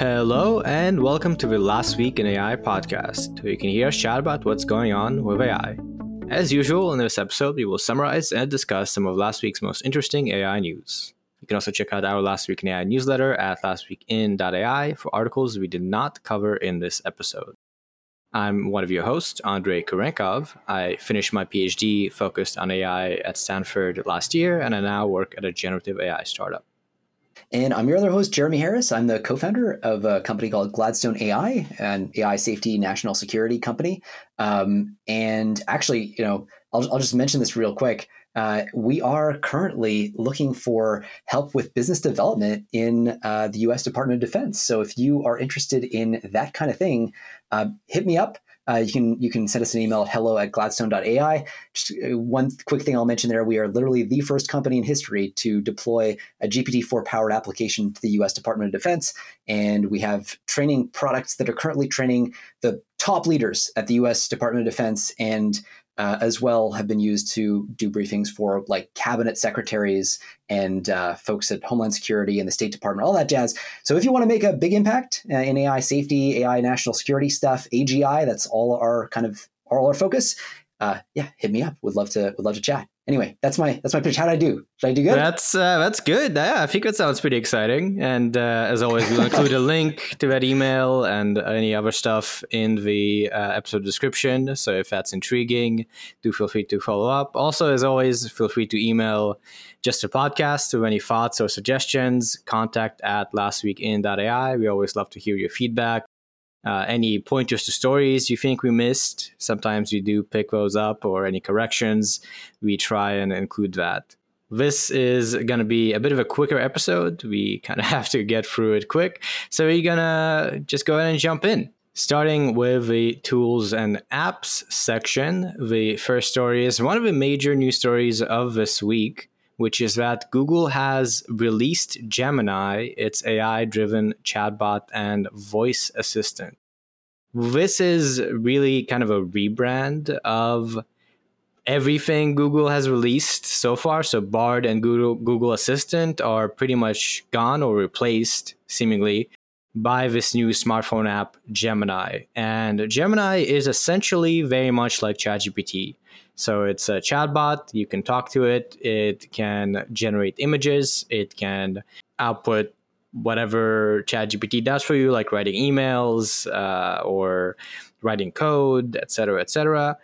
Hello, and welcome to the Last Week in AI podcast, where you can hear us chat about what's going on with AI. As usual, in this episode, we will summarize and discuss some of last week's most interesting AI news. You can also check out our Last Week in AI newsletter at lastweekin.ai for articles we did not cover in this episode. I'm one of your hosts, Andrey Kurenkov. I finished my PhD focused on AI at Stanford last year, and I now work at a generative AI startup. And I'm your other host, Jeremie Harris. I'm the co founder of a company called Gladstone AI, an AI safety national security company. Um, and actually, you know, I'll, I'll just mention this real quick. Uh, we are currently looking for help with business development in uh, the US Department of Defense. So if you are interested in that kind of thing, uh, hit me up. Uh, you can you can send us an email at hello at gladstone.ai. Just uh, one quick thing I'll mention there: we are literally the first company in history to deploy a GPT-4 powered application to the U.S. Department of Defense, and we have training products that are currently training the top leaders at the U.S. Department of Defense and uh, as well have been used to do briefings for like cabinet secretaries and uh, folks at Homeland Security and the State Department, all that jazz. So if you want to make a big impact uh, in AI safety, AI national security stuff, AGI, that's all our kind of all our focus. Uh, yeah, hit me up. Would love to would love to chat anyway, that's my that's my pitch. How did I do? Did I do good? That's uh, that's good. Yeah, I think it sounds pretty exciting. And uh, as always, we'll include a link to that email and any other stuff in the uh, episode description. So if that's intriguing, do feel free to follow up. Also, as always, feel free to email just a podcast with any thoughts or suggestions. Contact at lastweekin.ai. We always love to hear your feedback uh, any pointers to stories you think we missed. Sometimes we do pick those up, or any corrections, we try and include that. This is going to be a bit of a quicker episode. We kind of have to get through it quick. So we're going to just go ahead and jump in. Starting with the tools and apps section, the first story is one of the major news stories of this week which is that Google has released Gemini, its AI driven chatbot and voice assistant. This is really kind of a rebrand of everything Google has released so far. So Bard and Google, Google Assistant are pretty much gone or replaced, seemingly, by this new smartphone app, Gemini. And Gemini is essentially very much like ChatGPT. So it's a chatbot. You can talk to it. It can generate images. It can output whatever ChatGPT does for you, like writing emails uh, or writing code, etc., etc.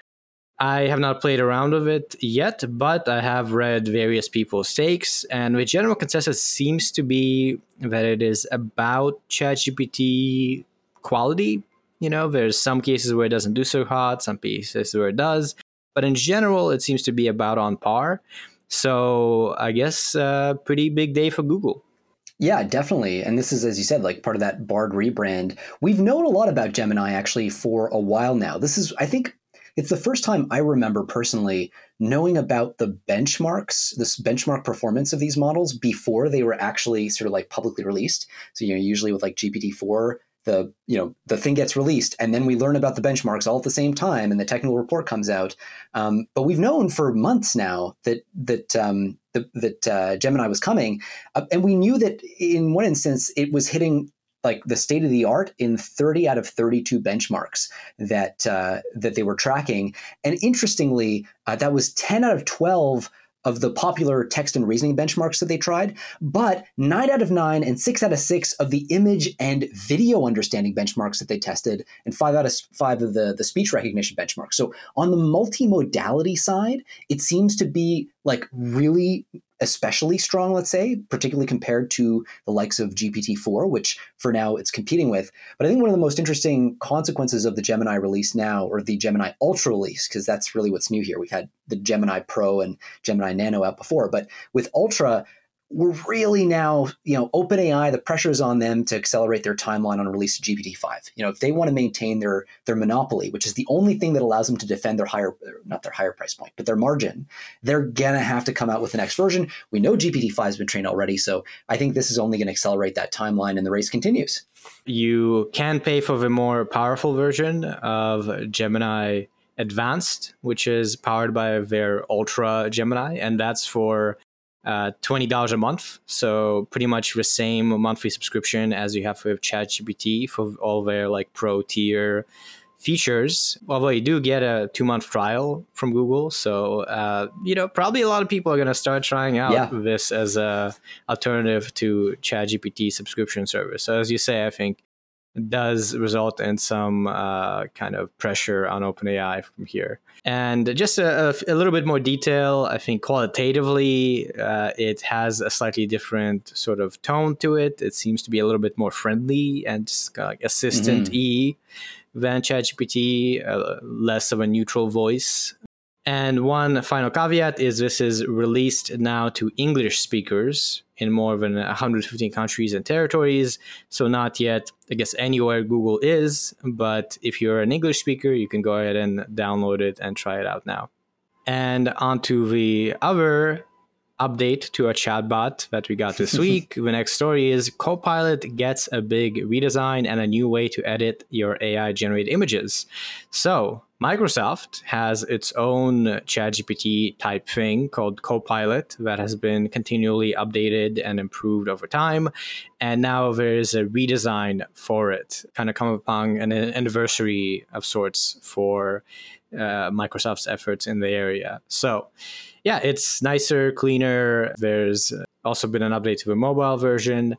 I have not played around with it yet, but I have read various people's takes, and the general consensus seems to be that it is about ChatGPT quality. You know, there's some cases where it doesn't do so hot, some cases where it does. But in general, it seems to be about on par. So I guess a uh, pretty big day for Google. Yeah, definitely. And this is, as you said, like part of that Bard rebrand. We've known a lot about Gemini actually for a while now. This is, I think, it's the first time I remember personally knowing about the benchmarks, this benchmark performance of these models before they were actually sort of like publicly released. So, you know, usually with like GPT-4, the you know the thing gets released and then we learn about the benchmarks all at the same time and the technical report comes out. Um, but we've known for months now that that um, the, that uh, gemini was coming uh, and we knew that in one instance it was hitting like the state of the art in 30 out of 32 benchmarks that uh, that they were tracking. And interestingly uh, that was 10 out of 12 of the popular text and reasoning benchmarks that they tried, but nine out of nine and six out of six of the image and video understanding benchmarks that they tested, and five out of five of the, the speech recognition benchmarks. So on the multimodality side, it seems to be like really especially strong, let's say, particularly compared to the likes of GPT-4, which for now it's competing with. But I think one of the most interesting consequences of the Gemini release now, or the Gemini Ultra release, because that's really what's new here. We've had the Gemini Pro and Gemini Nano out before, but with Ultra, we're really now, you know, OpenAI, the pressure is on them to accelerate their timeline on release of GPT-5. You know, if they want to maintain their their monopoly, which is the only thing that allows them to defend their higher, not their higher price point, but their margin, they're gonna have to come out with the next version. We know GPT-5 has been trained already, so I think this is only going to accelerate that timeline, and the race continues. You can pay for the more powerful version of Gemini Advanced, which is powered by their Ultra Gemini, and that's for uh, $20 a month. So pretty much the same monthly subscription as you have with ChatGPT for all their like pro tier features. Although you do get a two month trial from Google, so uh, you know probably a lot of people are going to start trying out yeah. this as a alternative to ChatGPT subscription service. So as you say, I think does result in some uh, kind of pressure on OpenAI from here. And just a, a, a little bit more detail, I think qualitatively, uh, it has a slightly different sort of tone to it. It seems to be a little bit more friendly and just kind of like assistant E mm-hmm. than ChatGPT, uh, less of a neutral voice. And one final caveat is this is released now to English speakers in more than uh, 115 countries and territories. So, not yet, I guess, anywhere Google is. But if you're an English speaker, you can go ahead and download it and try it out now. And onto the other update to a chatbot that we got this week. the next story is Copilot gets a big redesign and a new way to edit your AI generated images. So, Microsoft has its own ChatGPT type thing called Copilot that has been continually updated and improved over time. And now there is a redesign for it, kind of come upon an anniversary of sorts for uh, Microsoft's efforts in the area. So, yeah, it's nicer, cleaner. There's also been an update to the mobile version.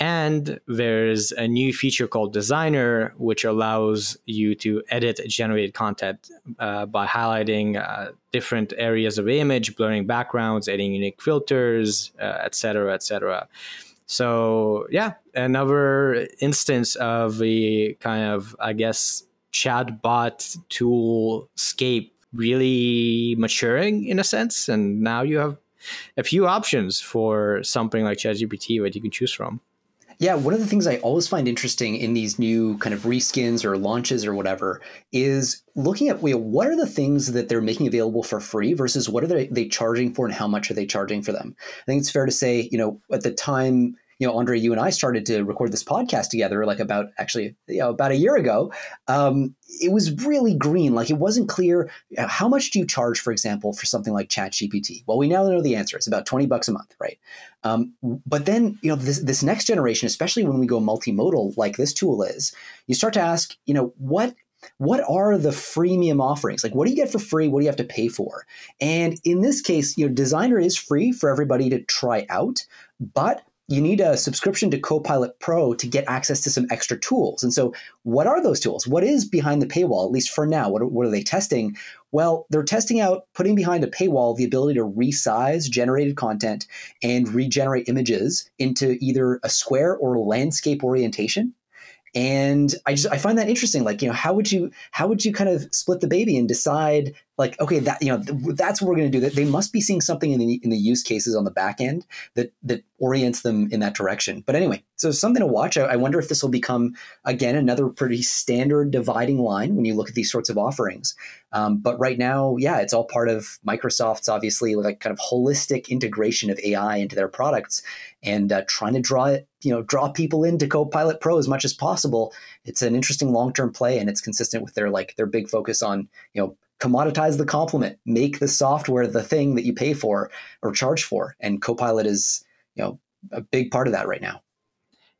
And there's a new feature called Designer, which allows you to edit generated content uh, by highlighting uh, different areas of the image, blurring backgrounds, adding unique filters, etc., uh, etc. Et so, yeah, another instance of the kind of, I guess, chatbot tool scape really maturing in a sense. And now you have a few options for something like ChatGPT that you can choose from. Yeah, one of the things I always find interesting in these new kind of reskins or launches or whatever is looking at you know, what are the things that they're making available for free versus what are they, they charging for and how much are they charging for them. I think it's fair to say, you know, at the time you know, Andrey, you and I started to record this podcast together, like about actually, you know, about a year ago. Um, it was really green. Like it wasn't clear how much do you charge, for example, for something like ChatGPT. Well, we now know the answer. It's about twenty bucks a month, right? Um, but then, you know, this this next generation, especially when we go multimodal, like this tool is, you start to ask, you know, what what are the freemium offerings? Like, what do you get for free? What do you have to pay for? And in this case, you know, Designer is free for everybody to try out, but you need a subscription to Copilot Pro to get access to some extra tools. And so, what are those tools? What is behind the paywall, at least for now? What are, what are they testing? Well, they're testing out putting behind a paywall the ability to resize generated content and regenerate images into either a square or landscape orientation and i just i find that interesting like you know how would you how would you kind of split the baby and decide like okay that you know th- that's what we're going to do. That they must be seeing something in the in the use cases on the back end that that orients them in that direction. But anyway so something to watch. I, I wonder if this will become again another pretty standard dividing line when you look at these sorts of offerings. Um, but right now yeah it's all part of microsoft's obviously like kind of holistic integration of ai into their products and uh, trying to draw it you know draw people into copilot pro as much as possible. It's an interesting long-term play and it's consistent with their like their big focus on you know commoditize the complement, make the software the thing that you pay for or charge for. And Copilot is, you know, a big part of that right now.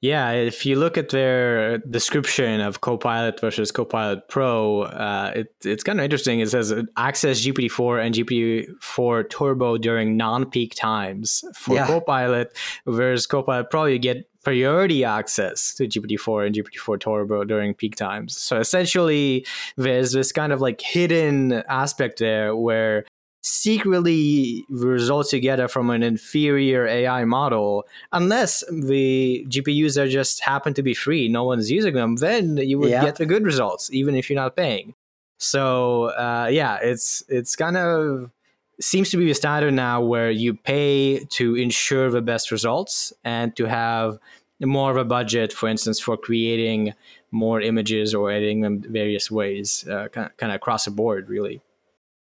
Yeah, if you look at their description of Copilot versus Copilot Pro, uh, it, it's kind of interesting. It says access GPT-4 and GPT-4 Turbo during non-peak times for yeah. Copilot, whereas Copilot Pro you get priority access to GPT-4 and GPT-4 Turbo during peak times. So essentially, there's this kind of like hidden aspect there where secretly the results you get are from an inferior AI model, unless the GPUs are just happen to be free, no one's using them, then you would yeah. get the good results, even if you're not paying. So uh, yeah, it's it's kind of seems to be the standard now where you pay to ensure the best results and to have more of a budget, for instance, for creating more images or editing them various ways, uh, kind, of, kind of across the board, really.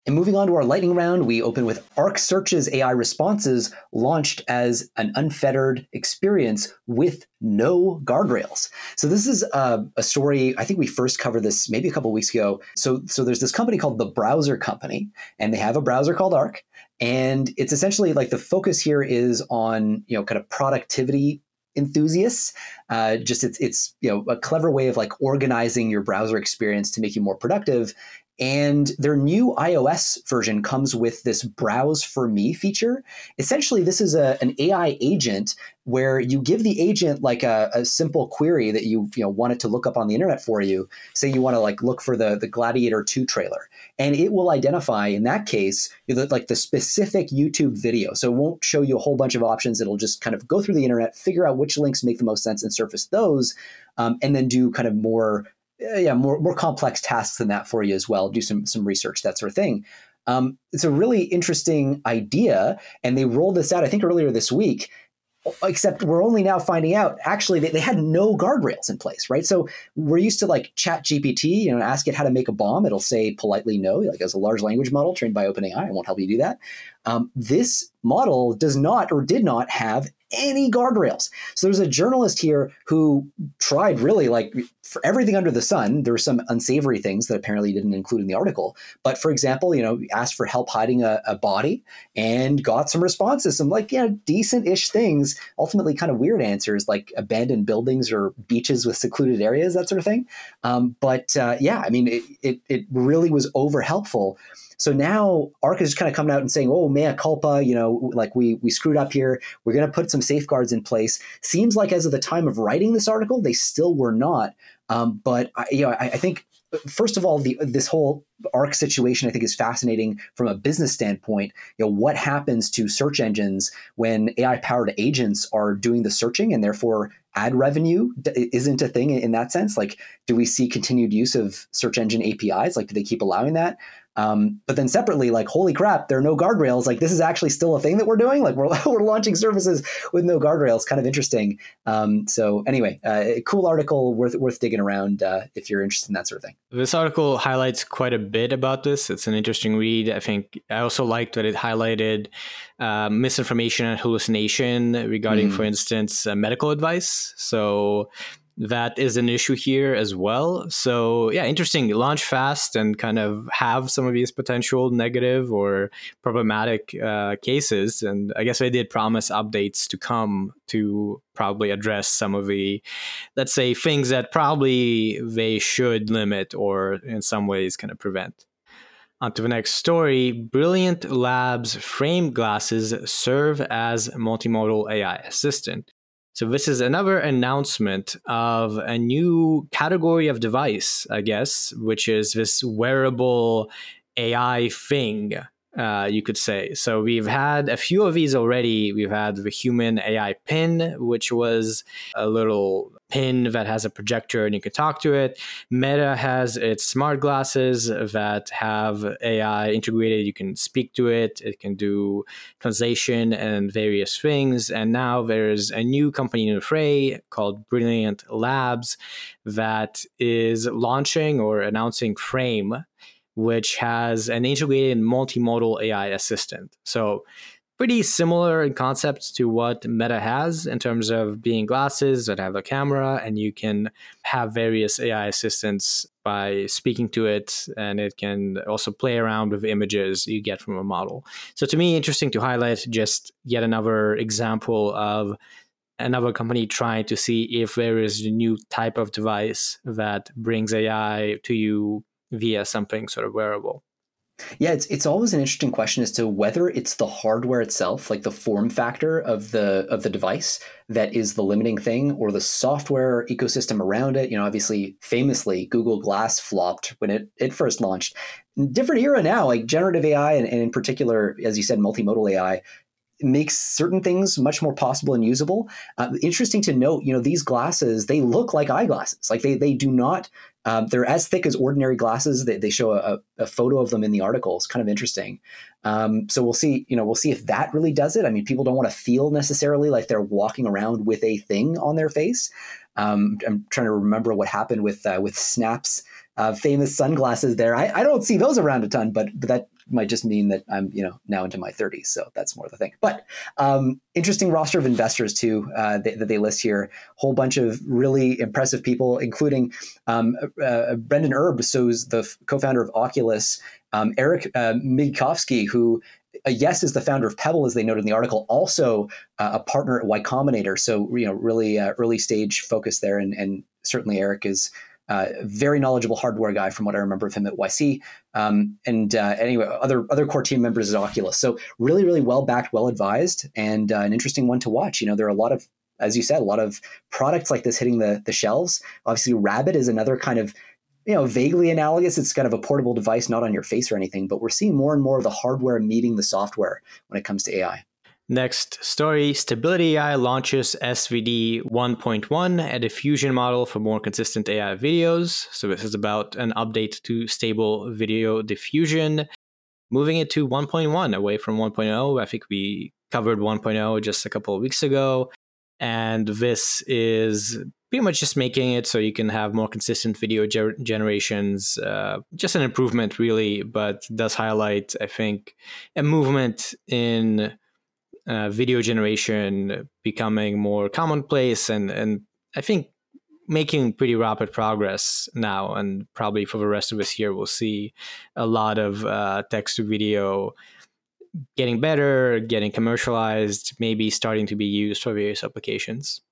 And moving on to our lightning round, we open with Arc Search's AI responses launched as an unfettered experience with no guardrails. So this is a, a, story. I think we first covered this maybe a couple weeks ago. So so there's this company called the Browser Company, and they have a browser called Arc. and it's essentially like the focus here is on you know kind of productivity enthusiasts. Uh, just it's it's you know a clever way of like organizing your browser experience to make you more productive. And their new iOS version comes with this browse for me feature. Essentially, this is a, an AI agent where you give the agent like a, a, simple query that you you know want it to look up on the internet for you. Say you want to like look for the the Gladiator 2 trailer, and it will identify in that case like the specific YouTube video. So it won't show you a whole bunch of options. It'll just kind of go through the internet, figure out which links make the most sense, and surface those, um, and then do kind of more yeah more more complex tasks than that for you as well. Do some some research that sort of thing. Um, it's a really interesting idea, and they rolled this out I think earlier this week except we're only now finding out actually they, they had no guardrails in place right so we're used to like chat gpt you know ask it how to make a bomb it'll say politely no like as a large language model trained by openai i won't help you do that um, this model does not or did not have any guardrails. So there's a journalist here who tried really like for everything under the sun. There were some unsavory things that apparently didn't include in the article. But for example, you know, asked for help hiding a, a body and got some responses, some like, you know, decent-ish things, ultimately kind of weird answers like abandoned buildings or beaches with secluded areas, that sort of thing. Um, but uh, yeah, I mean, it, it, it really was over helpful. So now ARC is just kind of coming out and saying, "Oh, mea culpa," you know, like we we screwed up here. We're going to put some safeguards in place. Seems like as of the time of writing this article, they still were not. Um, but I, you know, I, I think first of all, the, this whole ARC situation I think is fascinating from a business standpoint. You know, what happens to search engines when AI powered agents are doing the searching and therefore ad revenue isn't a thing in that sense? Like, do we see continued use of search engine APIs? Like, do they keep allowing that? Um, but then separately, like, holy crap, there are no guardrails. Like, this is actually still a thing that we're doing. Like, we're, we're launching services with no guardrails. Kind of interesting. Um, so, anyway, uh, cool article worth worth digging around uh, if you're interested in that sort of thing. This article highlights quite a bit about this. It's an interesting read. I think I also liked that it highlighted uh, misinformation and hallucination regarding, mm. for instance, uh, medical advice. So that is an issue here as well. So yeah, interesting. Launch fast and kind of have some of these potential negative or problematic uh, cases. And I guess I did promise updates to come to probably address some of the, let's say, things that probably they should limit or in some ways kind of prevent. On to the next story. Brilliant Labs frame glasses serve as multimodal AI assistant. So this is another announcement of a new category of device, I guess, which is this wearable AI thing uh, you could say. So we've had a few of these already. We've had the Humane AI pin, which was a little pin that has a projector and you can talk to it. Meta has its smart glasses that have AI integrated. You can speak to it, it can do translation and various things. And now there's a new company in the fray called Brilliant Labs that is launching or announcing Frame which has an integrated multimodal AI assistant. So, pretty similar in concept to what Meta has in terms of being glasses that have a camera, and you can have various AI assistants by speaking to it, and it can also play around with images you get from a model. So, to me, interesting to highlight just yet another example of another company trying to see if there is a new type of device that brings AI to you via something sort of wearable? Yeah, it's it's always an interesting question as to whether it's the hardware itself, like the form factor of the of the device, that is the limiting thing, or the software ecosystem around it. You know, obviously, famously, Google Glass flopped when it it first launched. Different era now, like generative AI, and, and in particular, as you said, multimodal AI makes certain things much more possible and usable. Uh, interesting to note, you know, these glasses they look like eyeglasses. Like they they do not um, they're as thick as ordinary glasses. They, they show a, a, photo of them in the article. It's kind of interesting. Um, so we'll see. You know, we'll see if that really does it. I mean, people don't want to feel necessarily like they're walking around with a thing on their face. Um, I'm trying to remember what happened with uh, with Snap's uh, famous sunglasses. There, I, I, don't see those around a ton, but but that might just mean that I'm you know now into my 30s, so that's more the thing. But um, interesting roster of investors too uh, that, that, they list here. Whole bunch of really impressive people, including um, uh, uh Brendan Erb, so the f- co-founder of Oculus, um, Eric uh, who uh, Yes is the founder of Pebble, as they noted in the article, also uh, a partner at Y Combinator. So you know, really uh, early stage focus there, and, and certainly Eric is uh, very knowledgeable hardware guy from what I remember of him at YC. Um, and uh, anyway, other other core team members at Oculus. So really, really well backed, well advised, and uh, an interesting one to watch. You know, there are a lot of, as you said, a lot of products like this hitting the the shelves. Obviously, Rabbit is another kind of you know vaguely analogous it's kind of a portable device not on your face or anything but we're seeing more and more of the hardware meeting the software when it comes to ai Next story Stability AI launches SVD 1.1 a diffusion model for more consistent AI videos. So, this is about an update to stable video diffusion, moving it to 1.1 away from 1.0. I think we covered 1.0 just a couple of weeks ago. And this is pretty much just making it so you can have more consistent video ger- generations. Uh, just an improvement, really, but does highlight, I think, a movement in uh, video generation becoming more commonplace and and I think making pretty rapid progress now and probably for the rest of this year we'll see a lot of uh, text to video getting better getting commercialized maybe starting to be used for various applications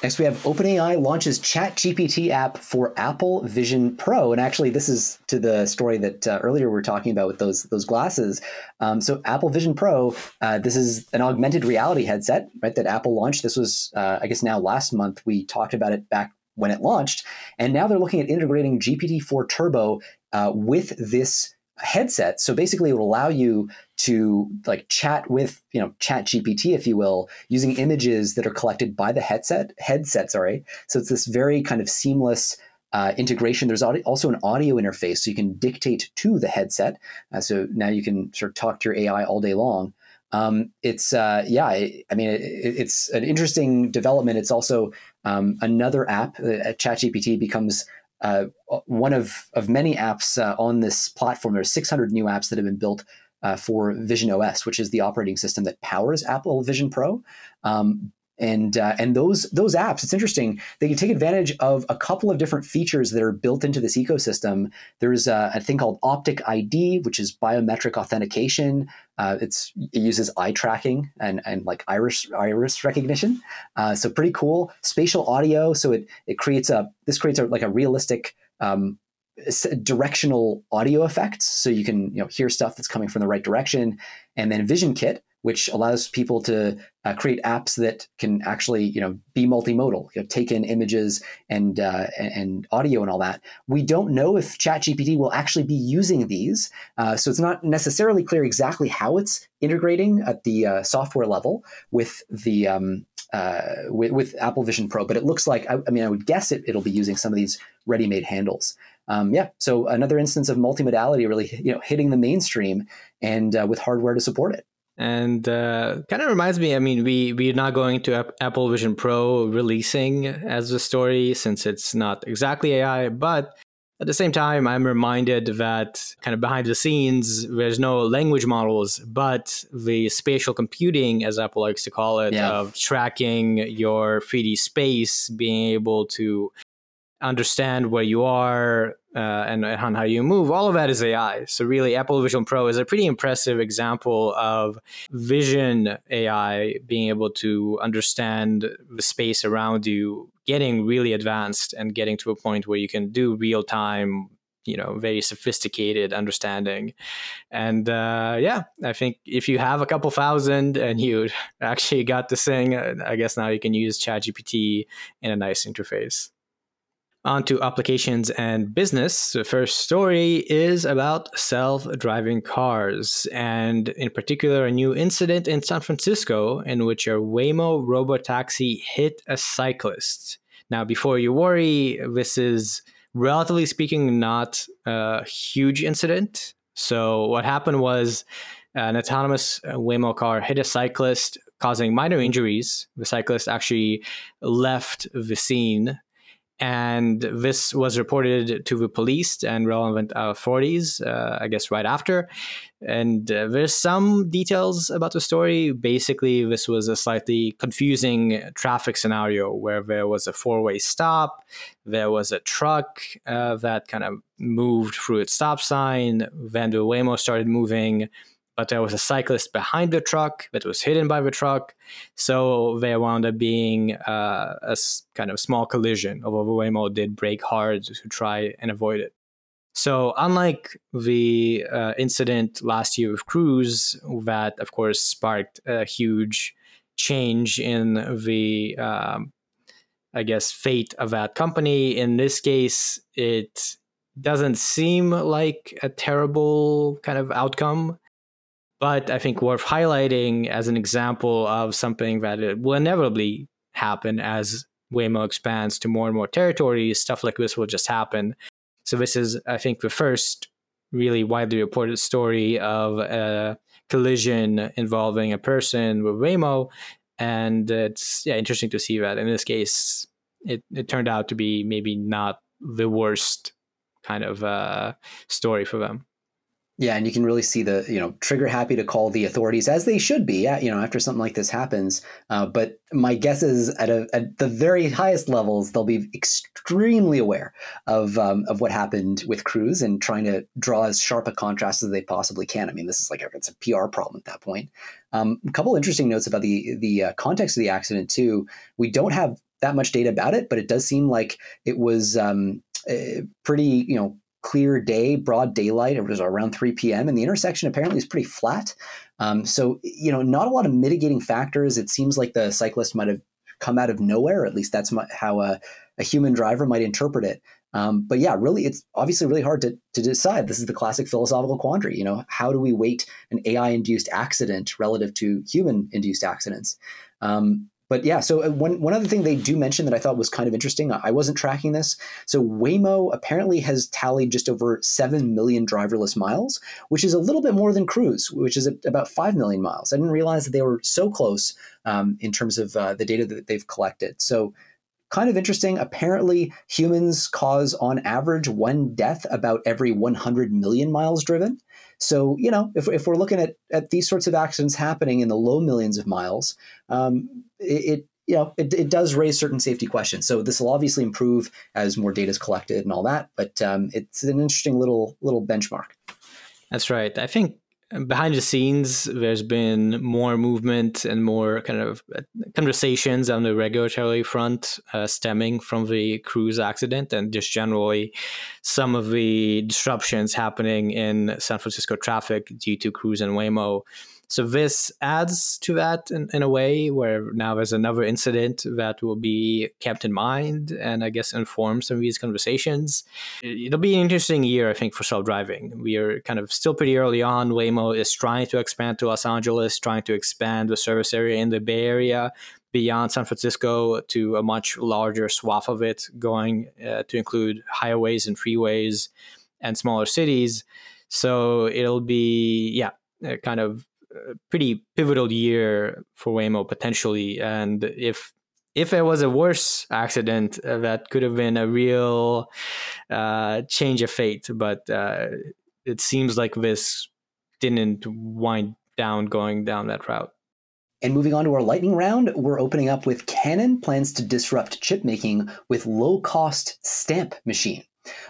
Next, we have OpenAI launches ChatGPT app for Apple Vision Pro, and actually, this is to the story that uh, earlier we were talking about with those those glasses. Um, so, Apple Vision Pro, uh, this is an augmented reality headset, right? That Apple launched. This was, uh, I guess, now last month. We talked about it back when it launched, and now they're looking at integrating GPT-4 Turbo uh, with this headset. So basically, it will allow you to like chat with you know chat gpt if you will using images that are collected by the headset headset sorry. So it's this very kind of seamless uh, integration. There's also an audio interface so you can dictate to the headset. Uh, so now you can sort of talk to your ai all day long. Um, it's uh, yeah I, I mean it, it's an interesting development. It's also um, another app uh, ChatGPT becomes uh, one of, of many apps uh, on this platform. There's 600 new apps that have been built uh, for Vision OS, which is the operating system that powers Apple Vision Pro. Um, and uh, and those those apps, it's interesting. They can take advantage of a couple of different features that are built into this ecosystem. There's a, a thing called Optic ID, which is biometric authentication. Uh, it's it uses eye tracking and and like iris iris recognition. Uh, so pretty cool. Spatial audio, so it it creates a this creates a like a realistic um, directional audio effects so you can you know hear stuff that's coming from the right direction and then vision kit which allows people to uh, create apps that can actually you know be multimodal you know, take in images and, uh, and audio and all that we don't know if chatgpt will actually be using these uh, so it's not necessarily clear exactly how it's integrating at the uh, software level with the um, uh, with, with, apple vision pro but it looks like I, I mean i would guess it, it'll be using some of these ready-made handles um, yeah, so another instance of multimodality really you know hitting the mainstream and uh, with hardware to support it. And uh, kind of reminds me. I mean, we we're not going to Apple Vision Pro releasing as a story since it's not exactly AI, but at the same time, I'm reminded that kind of behind the scenes, there's no language models, but the spatial computing, as Apple likes to call it, yeah. of tracking your 3D space, being able to understand where you are uh, and, how you move, all of that is AI. So really, Apple Vision Pro is a pretty impressive example of vision AI being able to understand the space around you, getting really advanced and getting to a point where you can do real time you know very sophisticated understanding and uh, yeah i think if you have a couple thousand and you actually got this thing i guess now you can use chatgpt in a nice interface on to applications and business. The first story is about self driving cars, and in particular, a new incident in San Francisco in which a Waymo robotaxi hit a cyclist. Now, before you worry, this is relatively speaking not a huge incident. So, what happened was an autonomous Waymo car hit a cyclist, causing minor injuries. The cyclist actually left the scene and this was reported to the police and relevant authorities, uh, I guess, right after. And uh, there's some details about the story. Basically, this was a slightly confusing traffic scenario where there was a four way stop, there was a truck uh, that kind of moved through its stop sign, then the Waymo started moving but there was a cyclist behind the truck that was hidden by the truck. So there wound up being uh, a kind of small collision, although Waymo did brake hard to try and avoid it. So, unlike the uh, incident last year with Cruise, that of course sparked a huge change in the, um, I guess, fate of that company, in this case, it doesn't seem like a terrible kind of outcome. But I think worth highlighting as an example of something that will inevitably happen as Waymo expands to more and more territories, stuff like this will just happen. So this is, I think, the first really widely reported story of a collision involving a person with Waymo, and it's yeah interesting to see that in this case it, it turned out to be maybe not the worst kind of uh, story for them. Yeah, and you can really see the you know trigger happy to call the authorities as they should be. You know, after something like this happens. Uh, but my guess is at a, at the very highest levels, they'll be extremely aware of um, of what happened with Cruise and trying to draw as sharp a contrast as they possibly can. I mean, this is like it's a PR problem at that point. Um, a couple interesting notes about the the uh, context of the accident too. We don't have that much data about it, but it does seem like it was um, pretty you know clear day, broad daylight. It was around 3 p.m. and the intersection apparently is pretty flat. Um, so, you know, not a lot of mitigating factors. It seems like the cyclist might have come out of nowhere. At least that's how a, a, human driver might interpret it. Um, but yeah, really, it's obviously really hard to, to decide. This is the classic philosophical quandary. You know, how do we weight an AI induced accident relative to human induced accidents? Um, but yeah, so uh, one one other thing they do mention that I thought was kind of interesting. I wasn't tracking this. So Waymo apparently has tallied just over seven million driverless miles, which is a little bit more than Cruise, which is about five million miles. I didn't realize that they were so close um, in terms of uh, the data that they've collected. So kind of interesting. Apparently, humans cause on average one death about every 100 million miles driven. So, you know, if, if we're looking at, at these sorts of accidents happening in the low millions of miles, um, it, it you know, it, it does raise certain safety questions. So this will obviously improve as more data is collected and all that. But um, it's an interesting little little benchmark. That's right. I think behind the scenes, there's been more movement and more kind of uh, conversations on the regulatory front uh, stemming from the cruise accident and just generally some of the disruptions happening in San Francisco traffic due to cruise and Waymo. So this adds to that in, in, a way where now there's another incident that will be kept in mind and I guess inform some of these conversations. It'll be an interesting year, I think, for self-driving. We are kind of still pretty early on. Waymo is trying to expand to Los Angeles, trying to expand the service area in the Bay Area beyond San Francisco to a much larger swath of it, going uh, to include highways and freeways and smaller cities. So it'll be, yeah, kind of pretty pivotal year for Waymo potentially, and if if it was a worse accident, uh, that could have been a real uh, change of fate. But uh, it seems like this didn't wind down going down that route. And moving on to our lightning round, we're opening up with Canon plans to disrupt chip making with low cost stamp machine.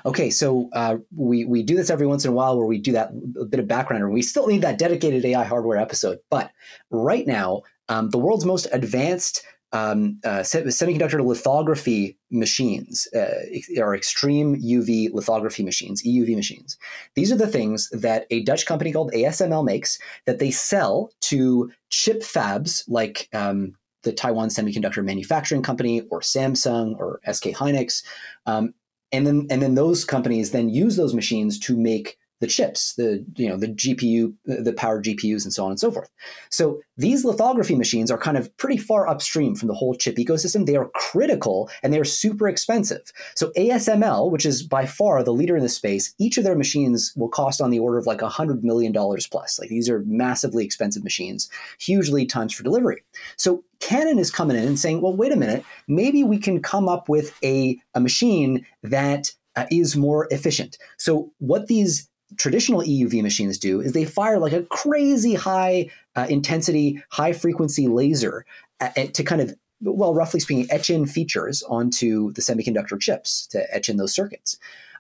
Okay, so uh, we we do this every once in a while where we do that a bit of background, and we still need that dedicated AI hardware episode. But right now, um, the world's most advanced um, uh, semiconductor lithography machines uh, are extreme UV lithography machines, EUV machines. These are the things that a Dutch company called ASML makes that they sell to chip fabs like um, the Taiwan Semiconductor Manufacturing Company or Samsung or SK Hynix. Um, and then and then those companies then use those machines to make the chips, the you know the GPU, the power GPUs, and so on and so forth. So these lithography machines are kind of pretty far upstream from the whole chip ecosystem. They are critical and they are super expensive. So ASML, which is by far the leader in the space, each of their machines will cost on the order of like hundred million dollars plus. Like these are massively expensive machines, huge lead times for delivery. So Canon is coming in and saying, well, wait a minute, maybe we can come up with a, a machine that uh, is more efficient. So what these traditional EUV machines do is they fire like a crazy high uh, intensity, high frequency laser at, at, to kind of, well, roughly speaking, etch in features onto the semiconductor chips to etch in those circuits.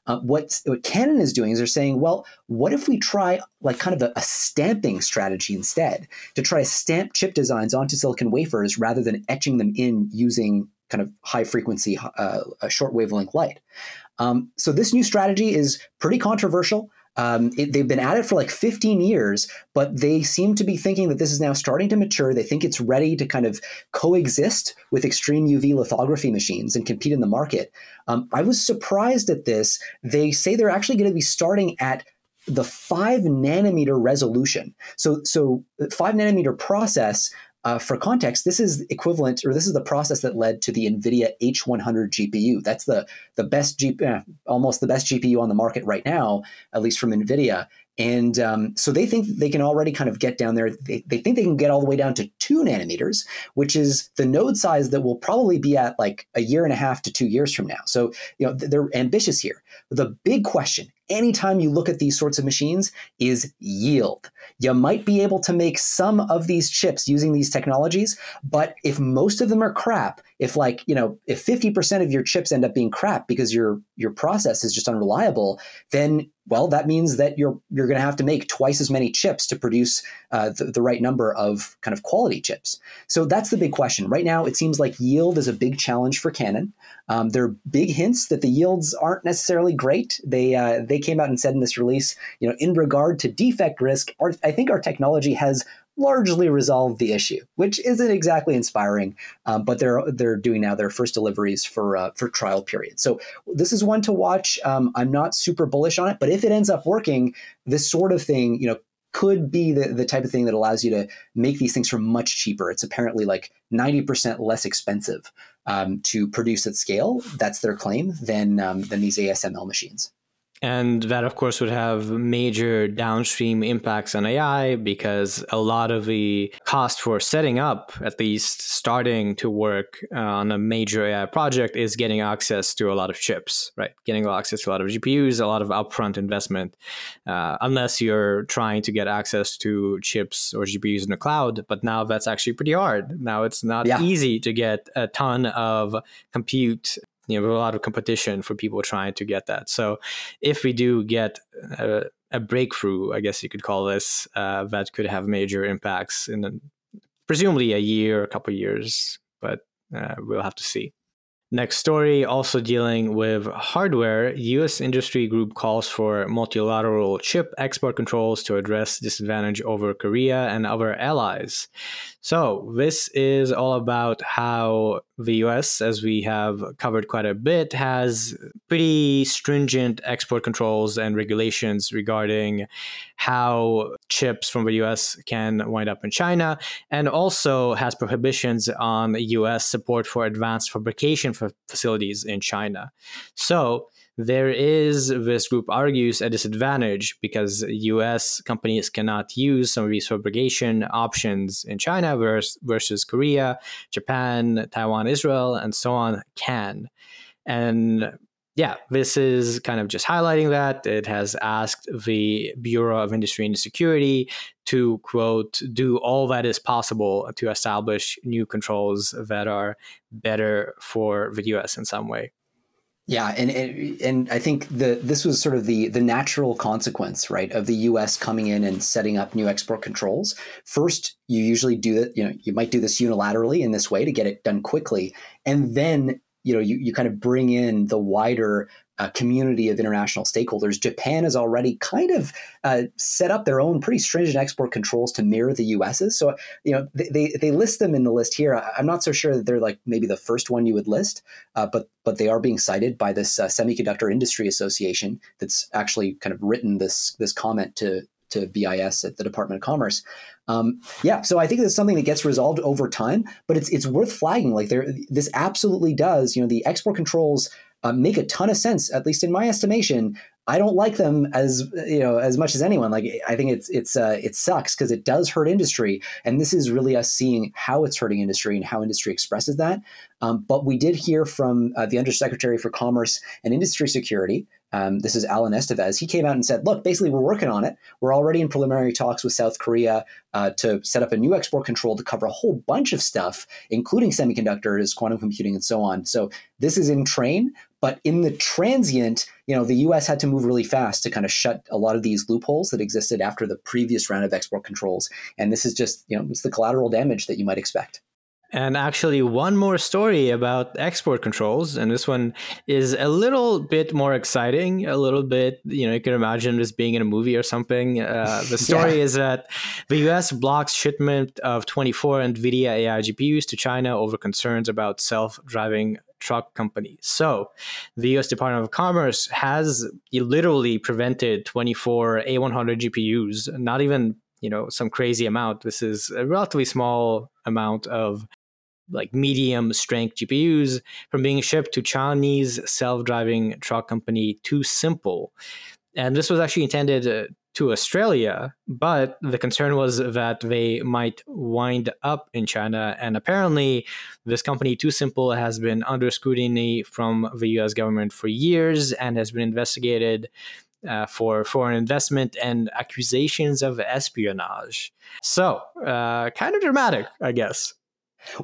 Uh, what Canon is doing is they're saying, well, what if we try like kind of a, a, stamping strategy instead to try to stamp chip designs onto silicon wafers rather than etching them in using kind of high frequency, uh, short wavelength light. Um, so this new strategy is pretty controversial. Um, it, they've been at it for like 15 years, but they seem to be thinking that this is now starting to mature. They think it's ready to kind of coexist with extreme UV lithography machines and compete in the market. Um, I was surprised at this. They say they're actually going to be starting at the five nanometer resolution. So, so five nanometer process uh, for context, this is equivalent, or this is the process that led to the NVIDIA H100 GPU. That's the the best G, uh, almost the best GPU on the market right now, at least from NVIDIA. And um, so they think they can already kind of get down there. They, they think they can get all the way down to two nanometers, which is the node size that will probably be at like a year and a half to two years from now. So, you know, they're ambitious here. The big question anytime you look at these sorts of machines is yield. You might be able to make some of these chips using these technologies, but if most of them are crap, if like, you know, if 50% of your chips end up being crap because your your process is just unreliable, then well, that means that you're you're going to have to make twice as many chips to produce uh, the, the right number of kind of quality chips. So that's the big question. Right now, it seems like yield is a big challenge for Canon. Um, there are big hints that the yields aren't necessarily great. They uh, they came out and said in this release, you know, in regard to defect risk, our, I think our technology has largely resolved the issue, which isn't exactly inspiring. Um, but they're they're doing now their first deliveries for uh, for trial period. So this is one to watch. Um, I'm not super bullish on it, but if it ends up working, this sort of thing, you know, could be the, the type of thing that allows you to make these things for much cheaper. It's apparently like 90% less expensive um, to produce at scale. That's their claim than um, than these ASML machines. And that, of course, would have major downstream impacts on AI because a lot of the cost for setting up, at least starting to work uh, on a major AI project, is getting access to a lot of chips, right? Getting access to a lot of GPUs, a lot of upfront investment, uh, unless you're trying to get access to chips or GPUs in the cloud. But now that's actually pretty hard. Now it's not yeah. easy to get a ton of compute you know, a lot of competition for people trying to get that. So if we do get a, a breakthrough, I guess you could call this, uh, that could have major impacts in presumably a year, a couple years, but uh, we'll have to see. Next story, also dealing with hardware, US industry group calls for multilateral chip export controls to address disadvantage over Korea and other allies. So, this is all about how the US, as we have covered quite a bit, has pretty stringent export controls and regulations regarding how chips from the US can wind up in China, and also has prohibitions on US support for advanced fabrication facilities in China. So, there is, this group argues, a disadvantage because US companies cannot use some of these fabrication options in China versus, versus Korea, Japan, Taiwan, Israel, and so on can. And yeah, this is kind of just highlighting that. It has asked the Bureau of Industry and Security to, quote, do all that is possible to establish new controls that are better for the US in some way. Yeah, and, and I think the this was sort of the the natural consequence, right, of the U.S. coming in and setting up new export controls. First, you usually do that. You know, you might do this unilaterally in this way to get it done quickly, and then you know you, you kind of bring in the wider uh, community of international stakeholders. Japan has already kind of uh, set up their own pretty stringent export controls to mirror the U.S.'s. So you know they, they, they list them in the list here. I'm not so sure that they're like maybe the first one you would list, uh, but but they are being cited by this uh, Semiconductor Industry Association that's actually kind of written this this comment to to BIS at the Department of Commerce. Um, yeah, so I think it's something that gets resolved over time, but it's it's worth flagging. Like there, this absolutely does. You know, the export controls uh, make a ton of sense, at least in my estimation. I don't like them as you know as much as anyone. Like I think it's it's uh, it sucks because it does hurt industry, and this is really us seeing how it's hurting industry and how industry expresses that. Um, but we did hear from uh, the Undersecretary for Commerce and Industry Security, um, this is Alan Estevez. He came out and said, look, basically, we're working on it. We're already in preliminary talks with South Korea uh, to set up a new export control to cover a whole bunch of stuff, including semiconductors, quantum computing, and so on. So this is in train, but in the transient, you know, the U.S. had to move really fast to kind of shut a lot of these loopholes that existed after the previous round of export controls. And this is just, you know, it's the collateral damage that you might expect. And actually, one more story about export controls, and this one is a little bit more exciting. A little bit, you know, you can imagine this being in a movie or something. Uh, the story yeah. is that the U.S. blocks shipment of 24 NVIDIA AI GPUs to China over concerns about self-driving truck companies. So, the U.S. Department of Commerce has literally prevented 24 A100 GPUs, not even you know some crazy amount. This is a relatively small amount of like medium strength GPUs from being shipped to Chinese self-driving truck company TuSimple. And this was actually intended uh, to Australia, but the concern was that they might wind up in China. And apparently, this company, TuSimple, has been under scrutiny from the US government for years and has been investigated uh, for foreign investment and accusations of espionage. So, uh, kind of dramatic, I guess.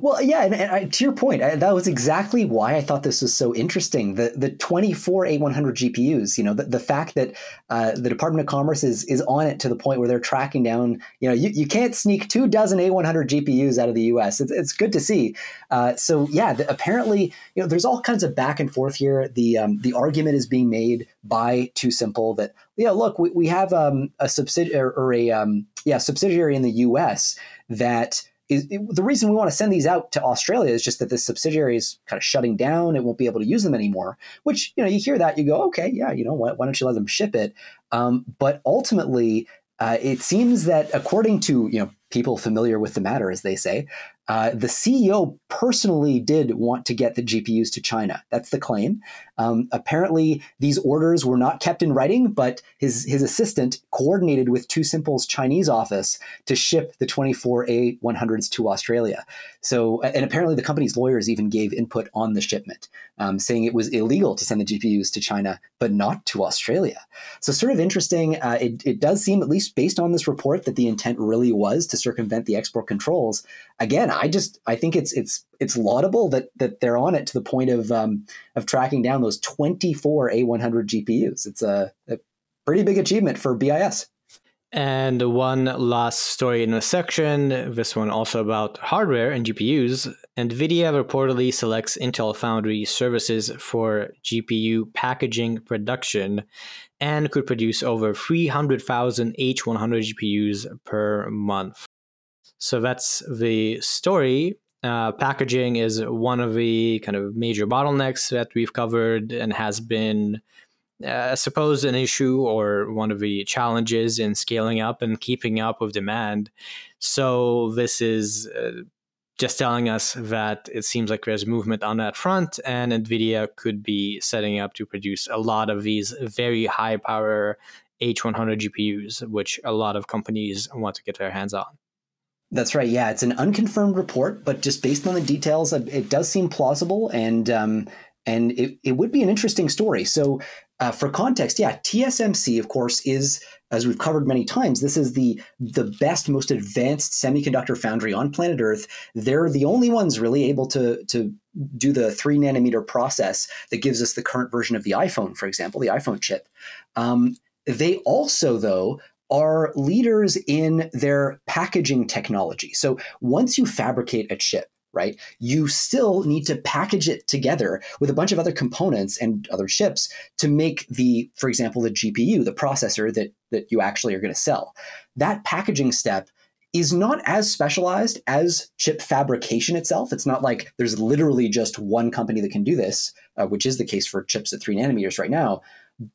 Well, yeah, and, and I, to your point, I, that was exactly why I thought this was so interesting. The the 24 A100 GPUs, you know, the, the fact that uh, the Department of Commerce is is on it to the point where they're tracking down, you know, you, you can't sneak two dozen A100 GPUs out of the U.S. It's, it's good to see. Uh, so yeah, the, apparently, you know, there's all kinds of back and forth here. The um, the argument is being made by TuSimple that yeah, look, we, we have um, a subsidiary or a um, yeah subsidiary in the U.S. that is, it, the reason we want to send these out to Australia is just that the subsidiary is kind of shutting down. It won't be able to use them anymore. Which you know, you hear that, you go, okay, yeah, you know, why, why don't you let them ship it? Um, but ultimately, uh, it seems that according to you know people familiar with the matter, as they say, uh, the CEO personally did want to get the GPUs to China. That's the claim. Um, apparently, these orders were not kept in writing, but his, his assistant coordinated with TuSimple's Chinese office to ship the 24A100s to Australia. So, and apparently, the company's lawyers even gave input on the shipment, um, saying it was illegal to send the GPUs to China, but not to Australia. So, sort of interesting. Uh, it, it does seem, at least based on this report, that the intent really was to circumvent the export controls. Again, I just I think it's it's it's laudable that that they're on it to the point of um, of tracking down those 24 A100 GPUs. It's a, a pretty big achievement for BIS. And one last story in the section, this one also about hardware and GPUs. NVIDIA reportedly selects Intel Foundry services for GPU packaging production and could produce over 300,000 H100 GPUs per month. So that's the story. Uh, packaging is one of the kind of major bottlenecks that we've covered and has been, uh, I suppose, an issue or one of the challenges in scaling up and keeping up with demand. So this is uh, just telling us that it seems like there's movement on that front, and NVIDIA could be setting up to produce a lot of these very high power H100 GPUs, which a lot of companies want to get their hands on. That's right. Yeah, it's an unconfirmed report, but just based on the details, uh, it does seem plausible, and um, and it, it would be an interesting story. So, uh, for context, yeah, TSMC, of course, is as we've covered many times. This is the the best, most advanced semiconductor foundry on planet Earth. They're the only ones really able to to do the three nanometer process that gives us the current version of the iPhone, for example, the iPhone chip. Um, they also, though, are leaders in their packaging technology. So once you fabricate a chip, right, you still need to package it together with a bunch of other components and other chips to make the, for example, the GPU, the processor that that you actually are going to sell. That packaging step is not as specialized as chip fabrication itself. It's not like there's literally just one company that can do this, uh, which is the case for chips at three nanometers right now.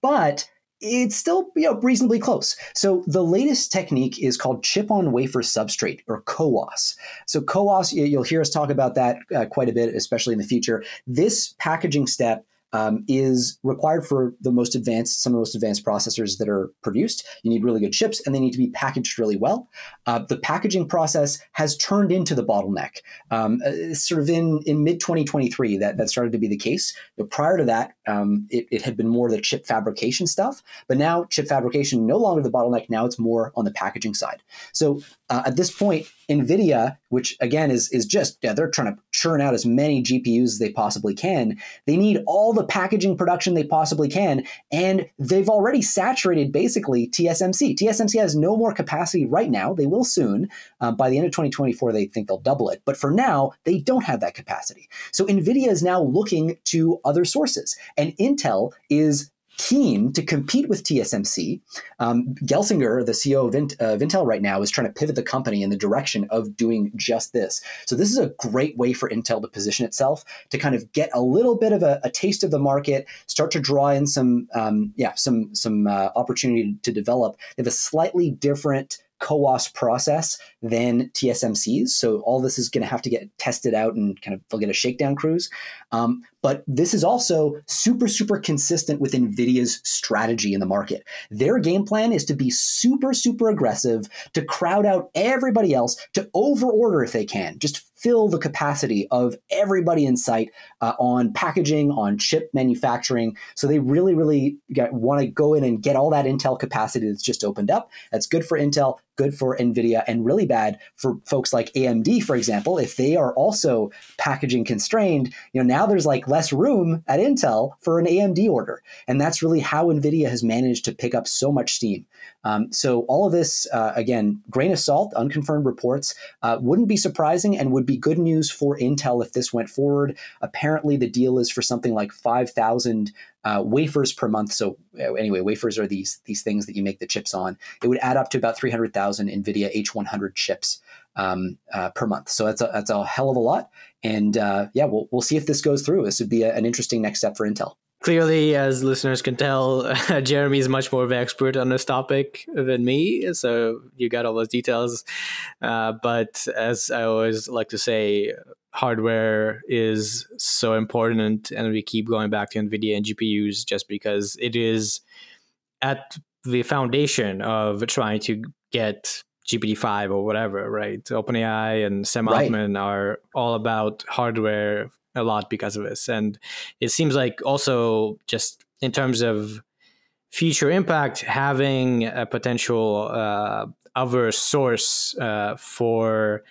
But it's still you know, reasonably close. So the latest technique is called chip on wafer substrate or CoWoS. So CoWoS, you'll hear us talk about that uh, quite a bit, especially in the future. This packaging step um, is required for the most advanced, some of the most advanced processors that are produced. You need really good chips, and they need to be packaged really well. Uh, the packaging process has turned into the bottleneck. Um, uh, sort of in in mid 2023, that that started to be the case. But prior to that, um, it, it had been more the chip fabrication stuff. But now, chip fabrication no longer the bottleneck. Now it's more on the packaging side. So uh, at this point, NVIDIA, which again is is just yeah, they're trying to churn out as many GPUs as they possibly can. They need all the packaging production they possibly can, and they've already saturated basically TSMC. TSMC has no more capacity right now. They will soon. Uh, by the end of 2024, they think they'll double it. But for now, they don't have that capacity. So NVIDIA is now looking to other sources, and Intel is keen to compete with TSMC. Um, Gelsinger, the CEO of, uh, Intel right now, is trying to pivot the company in the direction of doing just this. So this is a great way for Intel to position itself to kind of get a little bit of a, a taste of the market, start to draw in some, um, yeah, some some uh, opportunity to develop. They have a slightly different CoWoS process than TSMC's. So all this is going to have to get tested out and kind of they'll get a shakedown cruise. Um, but this is also super, super consistent with NVIDIA's strategy in the market. Their game plan is to be super, super aggressive, to crowd out everybody else, to overorder if they can, just fill the capacity of everybody in sight uh, on packaging, on chip manufacturing. So they really, really want to go in and get all that Intel capacity that's just opened up. That's good for Intel, good for NVIDIA, and really bad for folks like AMD, for example. If they are also packaging constrained, you know, now there's like less room at Intel for an AMD order. And that's really how NVIDIA has managed to pick up so much steam. Um, so all of this, uh, again, grain of salt, unconfirmed reports, uh, wouldn't be surprising and would be good news for Intel if this went forward. Apparently, the deal is for something like 5,000 uh, wafers per month. So uh, anyway, wafers are these these things that you make the chips on. It would add up to about 300,000 NVIDIA H100 chips um, uh, per month. So that's a, that's a hell of a lot. And uh, yeah, we'll, we'll see if this goes through. This would be a, an interesting next step for Intel. Clearly, as listeners can tell, Jeremie is much more of an expert on this topic than me. So you got all those details. Uh, but as I always like to say, hardware is so important, and we keep going back to NVIDIA and GPUs just because it is at the foundation of trying to get GPT-5 or whatever, right? OpenAI and Sam Altman right. are all about hardware a lot because of this. And it seems like also just in terms of future impact, having a potential uh, other source uh, for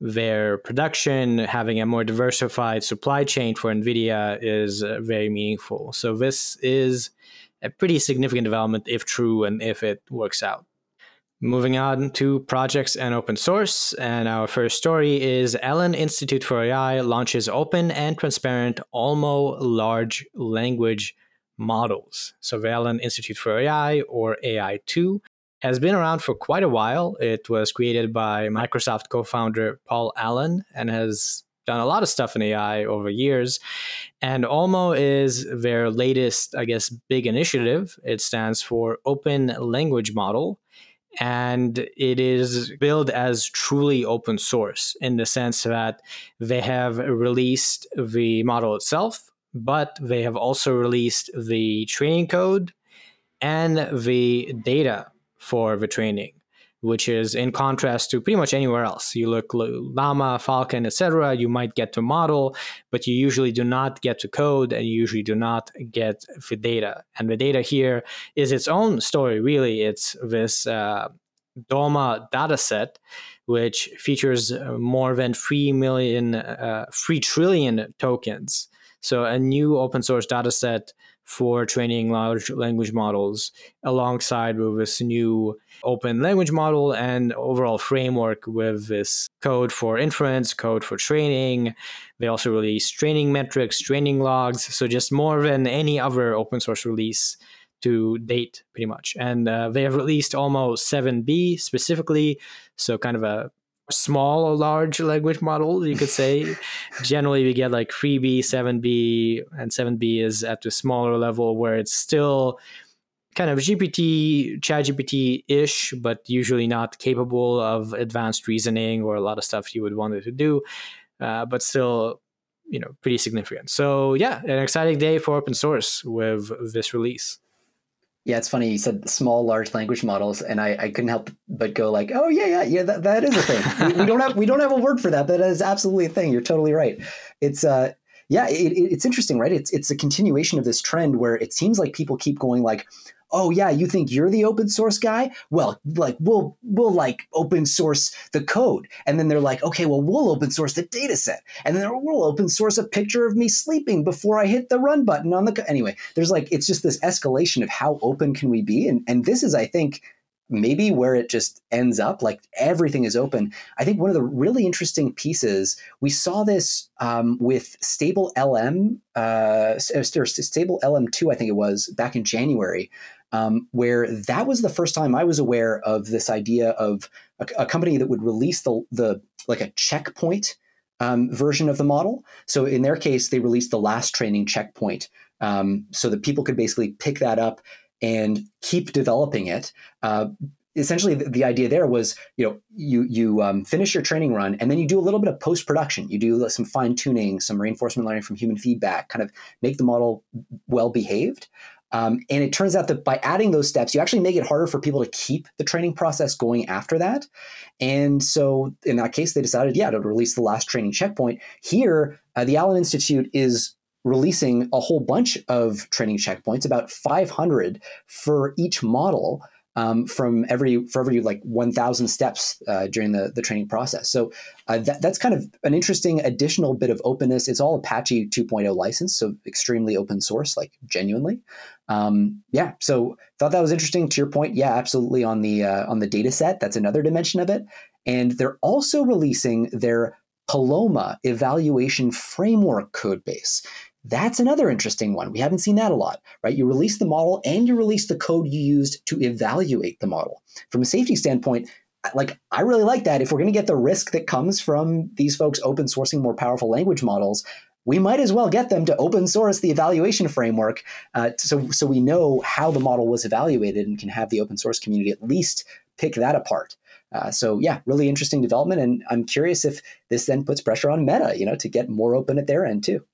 their production, having a more diversified supply chain for NVIDIA is uh, very meaningful. So this is a pretty significant development if true and if it works out. Moving on to projects and open source. And our first story is Allen Institute for AI launches open and transparent Olmo large language models. So, the Allen Institute for AI, or AI2, has been around for quite a while. It was created by Microsoft co founder Paul Allen and has done a lot of stuff in AI over years. And Olmo is their latest, I guess, big initiative. It stands for Open Language Model and it is built as truly open source in the sense that they have released the model itself, but they have also released the training code and the data for the training which is in contrast to pretty much anywhere else. You look Llama, Falcon, etc. You might get to model, but you usually do not get to code, and you usually do not get the data. And the data here is its own story. Really, it's this uh, Dolma dataset, which features more than three million, uh, three trillion tokens. So a new open source dataset for training large language models alongside with this new open language model and overall framework with this code for inference, code for training. They also release training metrics, training logs. So just more than any other open source release to date, pretty much. And uh, they have released OLMo 7B specifically. So kind of a small or large language model, you could say. Generally, we get like 3B, 7B, and 7B is at the smaller level where it's still kind of GPT, ChatGPT ish, but usually not capable of advanced reasoning or a lot of stuff you would want it to do, uh, but still, you know, pretty significant. So, yeah, an exciting day for open source with this release. Yeah, it's funny. You said small large language models, and I, I couldn't help but go like, "Oh yeah, yeah, yeah. That, that is a thing. we, we, don't have we don't have a word for that. but That is absolutely a thing. You're totally right. It's uh, yeah, it, it, it's interesting, right? It's it's a continuation of this trend where it seems like people keep going like, oh yeah, you think you're the open source guy? Well, like we'll we'll like open source the code, and then they're like, okay, well we'll open source the data set, and then we'll open source a picture of me sleeping before I hit the run button on the. Co-. Anyway, there's like it's just this escalation of how open can we be, and and this is I think maybe where it just ends up like everything is open. I think one of the really interesting pieces we saw this um, with StableLM uh, StableLM 2 i think it was back in january um, where that was the first time i was aware of this idea of a, a company that would release the, the like a checkpoint um, version of the model. So in their case they released the last training checkpoint um, so that people could basically pick that up and keep developing it. Uh, essentially, the, the, idea there was, you know, you you um, finish your training run, and then you do a little bit of post production. You do some fine tuning, some reinforcement learning from human feedback, kind of make the model well behaved. Um, and it turns out that by adding those steps, you actually make it harder for people to keep the training process going after that. And so, in that case, they decided, yeah, to release the last training checkpoint. Here, uh, the Allen Institute is releasing a whole bunch of training checkpoints, about 500 for each model. Um, from every for every like 1,000 steps uh, during the, the training process. So uh, that, that's kind of an interesting additional bit of openness. It's all Apache 2.0 license, so extremely open source, like genuinely. Um, yeah, so thought that was interesting. To your point, yeah, absolutely on the uh, on the data set. That's another dimension of it. And they're also releasing their Paloma evaluation framework code base. That's another interesting one. We haven't seen that a lot, right? You release the model and you release the code you used to evaluate the model. From a safety standpoint, like I really like that. If we're going to get the risk that comes from these folks open sourcing more powerful language models, we might as well get them to open source the evaluation framework, uh, so so we know how the model was evaluated and can have the open source community at least pick that apart. Uh, so yeah, really interesting development, and I'm curious if this then puts pressure on Meta, you know, to get more open at their end too.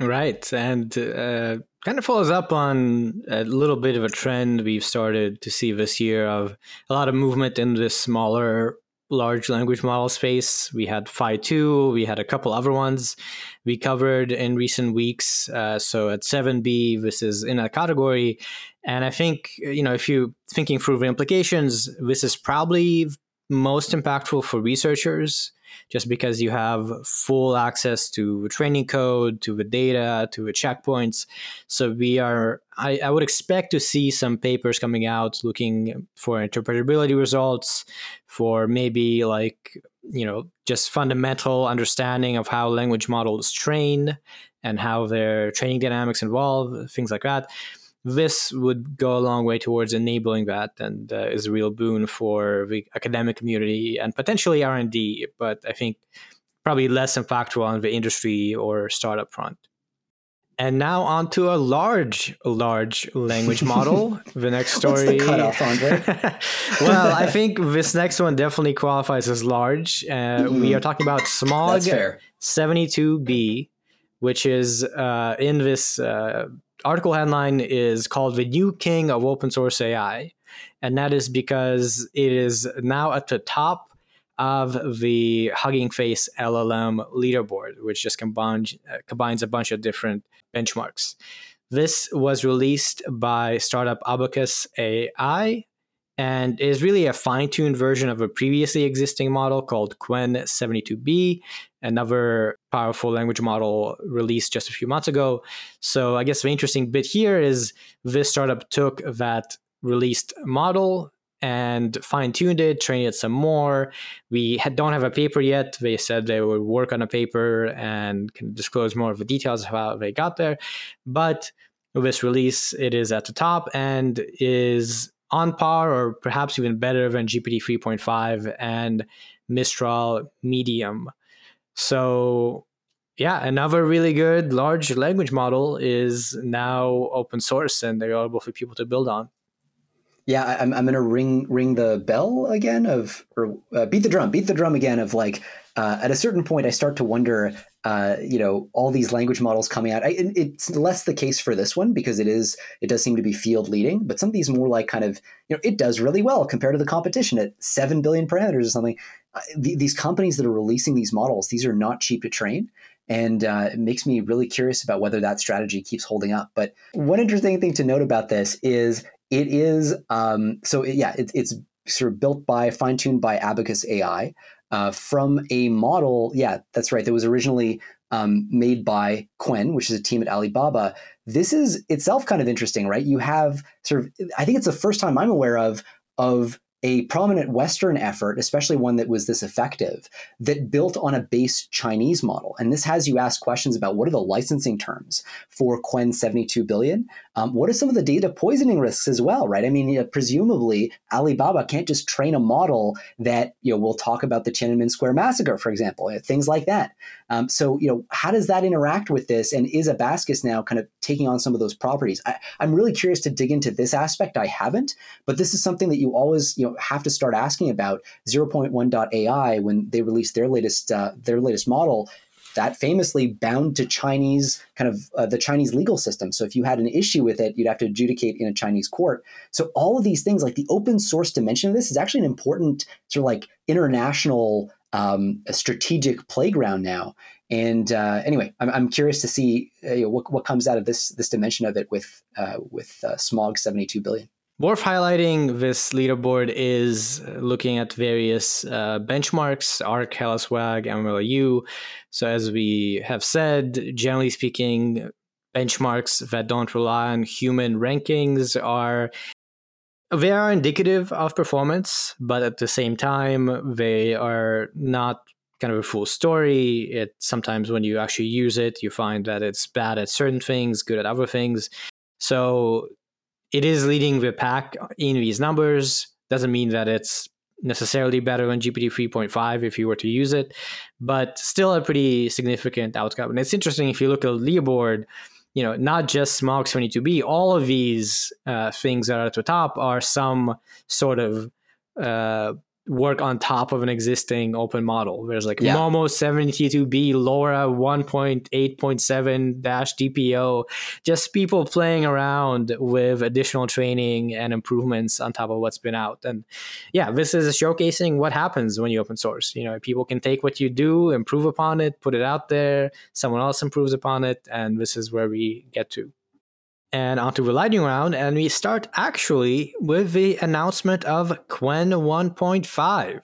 Right. And uh, kind of follows up on a little bit of a trend we've started to see this year of a lot of movement in this smaller large language model space. We had Phi 2, we had a couple other ones we covered in recent weeks. Uh, so at 7B, this is in a category. And I think, you know, if you're thinking through the implications, this is probably most impactful for researchers just because you have full access to training code, to the data, to the checkpoints. So we are, I, I would expect to see some papers coming out looking for interpretability results, for maybe like, you know, just fundamental understanding of how language models train and how their training dynamics involve, things like that this would go a long way towards enabling that and uh, is a real boon for the academic community and potentially r&d but i think probably less impactful on the industry or startup front and now on to a large, large language model. The next story. What's the cutoff, Andrey? well, I think this next one definitely qualifies as large. Uh, mm-hmm. We are talking about Smaug 72B, which is uh, in this uh, article headline is called The New King of Open Source AI. And that is because it is now at the top of the Hugging Face LLM leaderboard, which just combines, uh, combines a bunch of different benchmarks. This was released by startup Abacus AI and is really a fine tuned version of a previously existing model called Qwen 72B, another powerful language model released just a few months ago. So, I guess the interesting bit here is this startup took that released model and fine tuned it, trained it some more. We had, don't have a paper yet. They said they would work on a paper and can disclose more of the details of how they got there. But with this release, it is at the top and is on par or perhaps even better than GPT 3.5 and Mistral Medium. So, yeah, another really good large language model is now open source and available for people to build on. Yeah, I'm, I'm to ring ring the bell again of or uh, beat the drum, beat the drum again of like uh, at a certain point I start to wonder uh, you know all these language models coming out. I, it's less the case for this one because it is it does seem to be field leading, but some of these more like kind of you know it does really well compared to the competition at seven billion parameters or something. Uh, the, these companies that are releasing these models, these are not cheap to train. and uh, it makes me really curious about whether that strategy keeps holding up. But one interesting thing to note about this is it is um, so yeah, it, it's sort of built by fine tuned by Abacus AI uh, from a model. Yeah, that's right. That was originally um, made by Qwen, which is a team at Alibaba. This is itself kind of interesting, right? You have sort of, I think it's the first time I'm aware of of a prominent Western effort, especially one that was this effective, that built on a base Chinese model. And this has you ask questions about what are the licensing terms for Qwen 72 billion? Um, what are some of the data poisoning risks as well, right? I mean, presumably Alibaba can't just train a model that, you know, we'll talk about the Tiananmen Square massacre, for example, things like that. Um, so, you know, how does that interact with this? And is Abacus now kind of taking on some of those properties? I, I'm really curious to dig into this aspect. I haven't, but this is something that you always, you know, have to start asking about 0.1.ai when they released their latest uh, their latest model that famously bound to Chinese kind of uh, the Chinese legal system. So if you had an issue with it, you'd have to adjudicate in a Chinese court. So all of these things, like the open source dimension of this, is actually an important sort of like international um, a strategic playground now. And uh, anyway, I'm, I'm curious to see uh, you know, what, what comes out of this this dimension of it with uh, with uh, Smaug 72 billion. Worth highlighting this leaderboard is looking at various uh, benchmarks, ARC, HellaSwag, MMLU. So, as we have said, generally speaking, benchmarks that don't rely on human rankings are they are indicative of performance, but at the same time, they are not kind of a full story. It sometimes when you actually use it, you find that it's bad at certain things, good at other things. So it is leading the pack in these numbers. Doesn't mean that it's necessarily better than GPT 3.5 if you were to use it, but still a pretty significant outcome. And it's interesting if you look at leaderboard, you know, not just Smaug 22B, all of these uh, things that are at the top are some sort of uh, work on top of an existing open model. There's like yeah. Momo 72B, LoRA 1.8.7 dash DPO, just people playing around with additional training and improvements on top of what's been out. And yeah, this is showcasing what happens when you open source. You know, people can take what you do, improve upon it, put it out there, someone else improves upon it, and this is where we get to and onto the lightning round. And we start actually with the announcement of Qwen 1.5.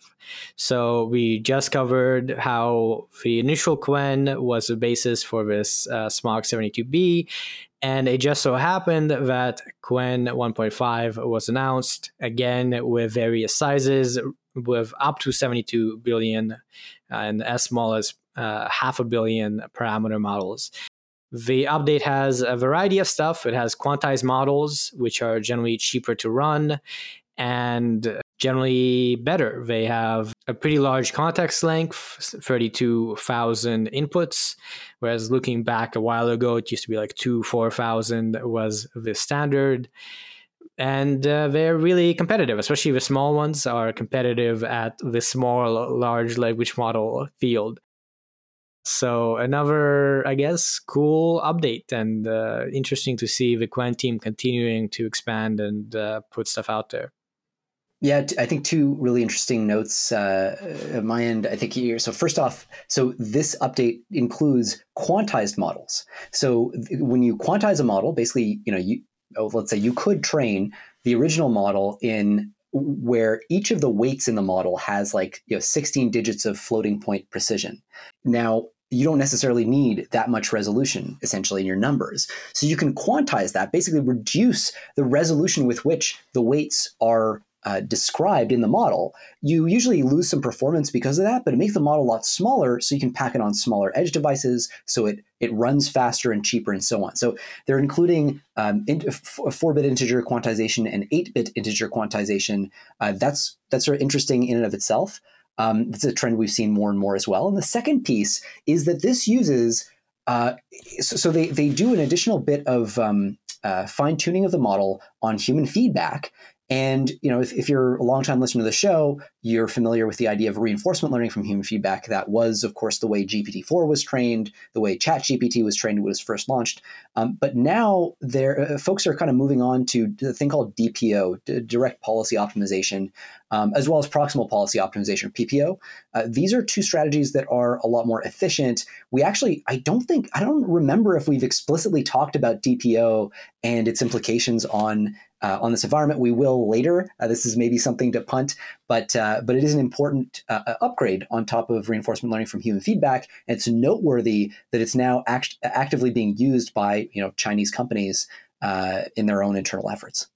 So we just covered how the initial Qwen was the basis for this uh, Smaug 72B. And it just so happened that Qwen 1.5 was announced again with various sizes, with up to 72 billion uh, and as small as uh, half a billion parameter models. The update has a variety of stuff. It has quantized models, which are generally cheaper to run and generally better. They have a pretty large context length, 32,000 inputs, whereas looking back a while ago, it used to be like two, 4,000 was the standard. And uh, they're really competitive, especially the small ones are competitive at the small, large language model field. So another, I guess, cool update and uh, interesting to see the Qwen team continuing to expand and uh, put stuff out there. Yeah, I think two really interesting notes uh, at my end. I think here. So first off, so this update includes quantized models. So when you quantize a model, basically, you know, you oh, let's say you could train the original model in where each of the weights in the model has like you know 16 digits of floating point precision. Now, you don't necessarily need that much resolution essentially in your numbers. So you can quantize that, basically reduce the resolution with which the weights are uh, described in the model. You usually lose some performance because of that, but it makes the model a lot smaller so you can pack it on smaller edge devices so it, it runs faster and cheaper and so on. So they're including um, 4-bit integer quantization and 8-bit integer quantization. Uh, that's, that's sort of interesting in and of itself. Um, it's a trend we've seen more and more as well. And the second piece is that this uses uh, so, so, they, they do an additional bit of um, uh, fine tuning of the model on human feedback. And you know, if, if you're a longtime listener to the show, you're familiar with the idea of reinforcement learning from human feedback. That was, of course, the way GPT-4 was trained, the way ChatGPT was trained when it was first launched. Um, but now, there uh, folks are kind of moving on to the thing called DPO, D- direct policy optimization, um, as well as proximal policy optimization, PPO. Uh, these are two strategies that are a lot more efficient. We actually, I don't think, I don't remember if we've explicitly talked about DPO and its implications on uh, on this environment. We will later. Uh, this is maybe something to punt, but uh, but it is an important uh, uh, upgrade on top of reinforcement learning from human feedback. And it's noteworthy that it's now act- actively being used by you know Chinese companies uh, in their own internal efforts.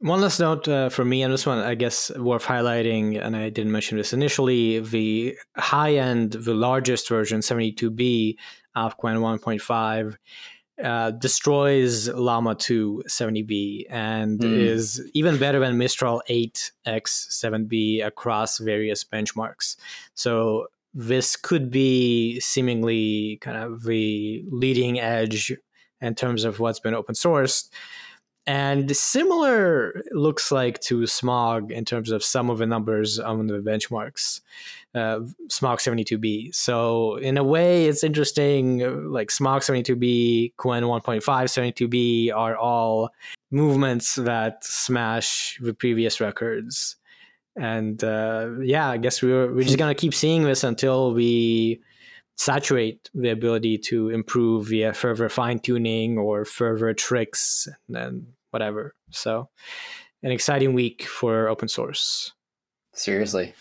One last note uh, for me on this one, I guess worth highlighting, and I didn't mention this initially, the high end, the largest version, 72B of Qwen 1.5 uh, destroys Llama 2 70B and mm. is even better than Mistral 8X 7B across various benchmarks. So this could be seemingly kind of the leading edge in terms of what's been open sourced. And similar looks like to Smaug in terms of some of the numbers on the benchmarks uh, Smaug 72B. So in a way, it's interesting. Like Smaug 72B, Qwen 1.5 72B are all movements that smash the previous records. And uh, yeah, I guess we're we're just gonna keep seeing this until we saturate the ability to improve via further fine tuning or further tricks and, and whatever. So, an exciting week for open source. Seriously.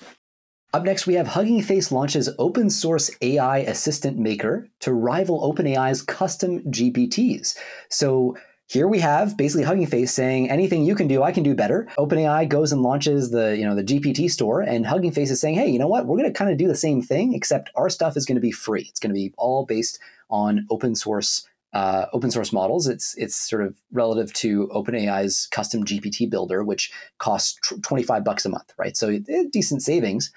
Up next, we have Hugging Face launches open source AI assistant maker to rival OpenAI's custom GPTs. So here we have basically Hugging Face saying anything you can do, I can do better. OpenAI goes and launches the you know the GPT store, and Hugging Face is saying, hey, you know what? We're going to kind of do the same thing, except our stuff is going to be free. It's going to be all based on open source uh, open source models. It's it's sort of relative to OpenAI's custom GPT builder, which costs twenty five bucks a month, right? So decent savings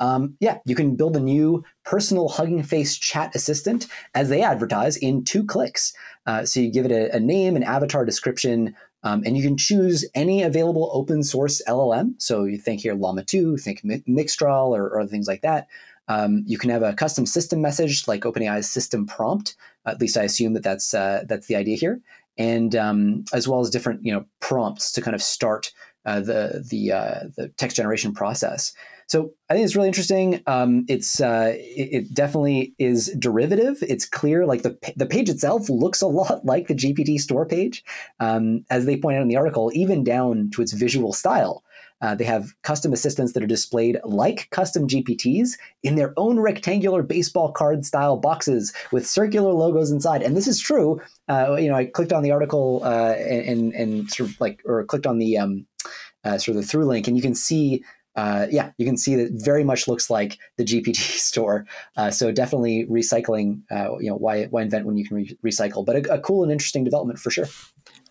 um, yeah, you can build a new personal Hugging Face chat assistant as they advertise in two clicks. Uh, so you give it a, a name, an avatar description, um, and you can choose any available open source LLM. So you think here Llama 2, think Mixtral or, or things like that. Um, you can have a custom system message like OpenAI's system prompt. At least I assume that that's uh, that's the idea here, and um, as well as different you know prompts to kind of start uh, the the uh, the text generation process. So I think it's really interesting. Um, it's uh, it, it, definitely is derivative. It's clear, like the the page itself looks a lot like the GPT store page, um, as they point out in the article, even down to its visual style. Uh, they have custom assistants that are displayed like custom GPTs in their own rectangular baseball card style boxes with circular logos inside. And this is true. Uh, you know, I clicked on the article uh, and, and sort of like, or clicked on the um, uh, sort of the through link, and you can see uh, yeah, you can see that very much looks like the GPT store. Uh, so definitely recycling. Uh, you know, why why invent when you can re- recycle? But a, a, cool and interesting development for sure.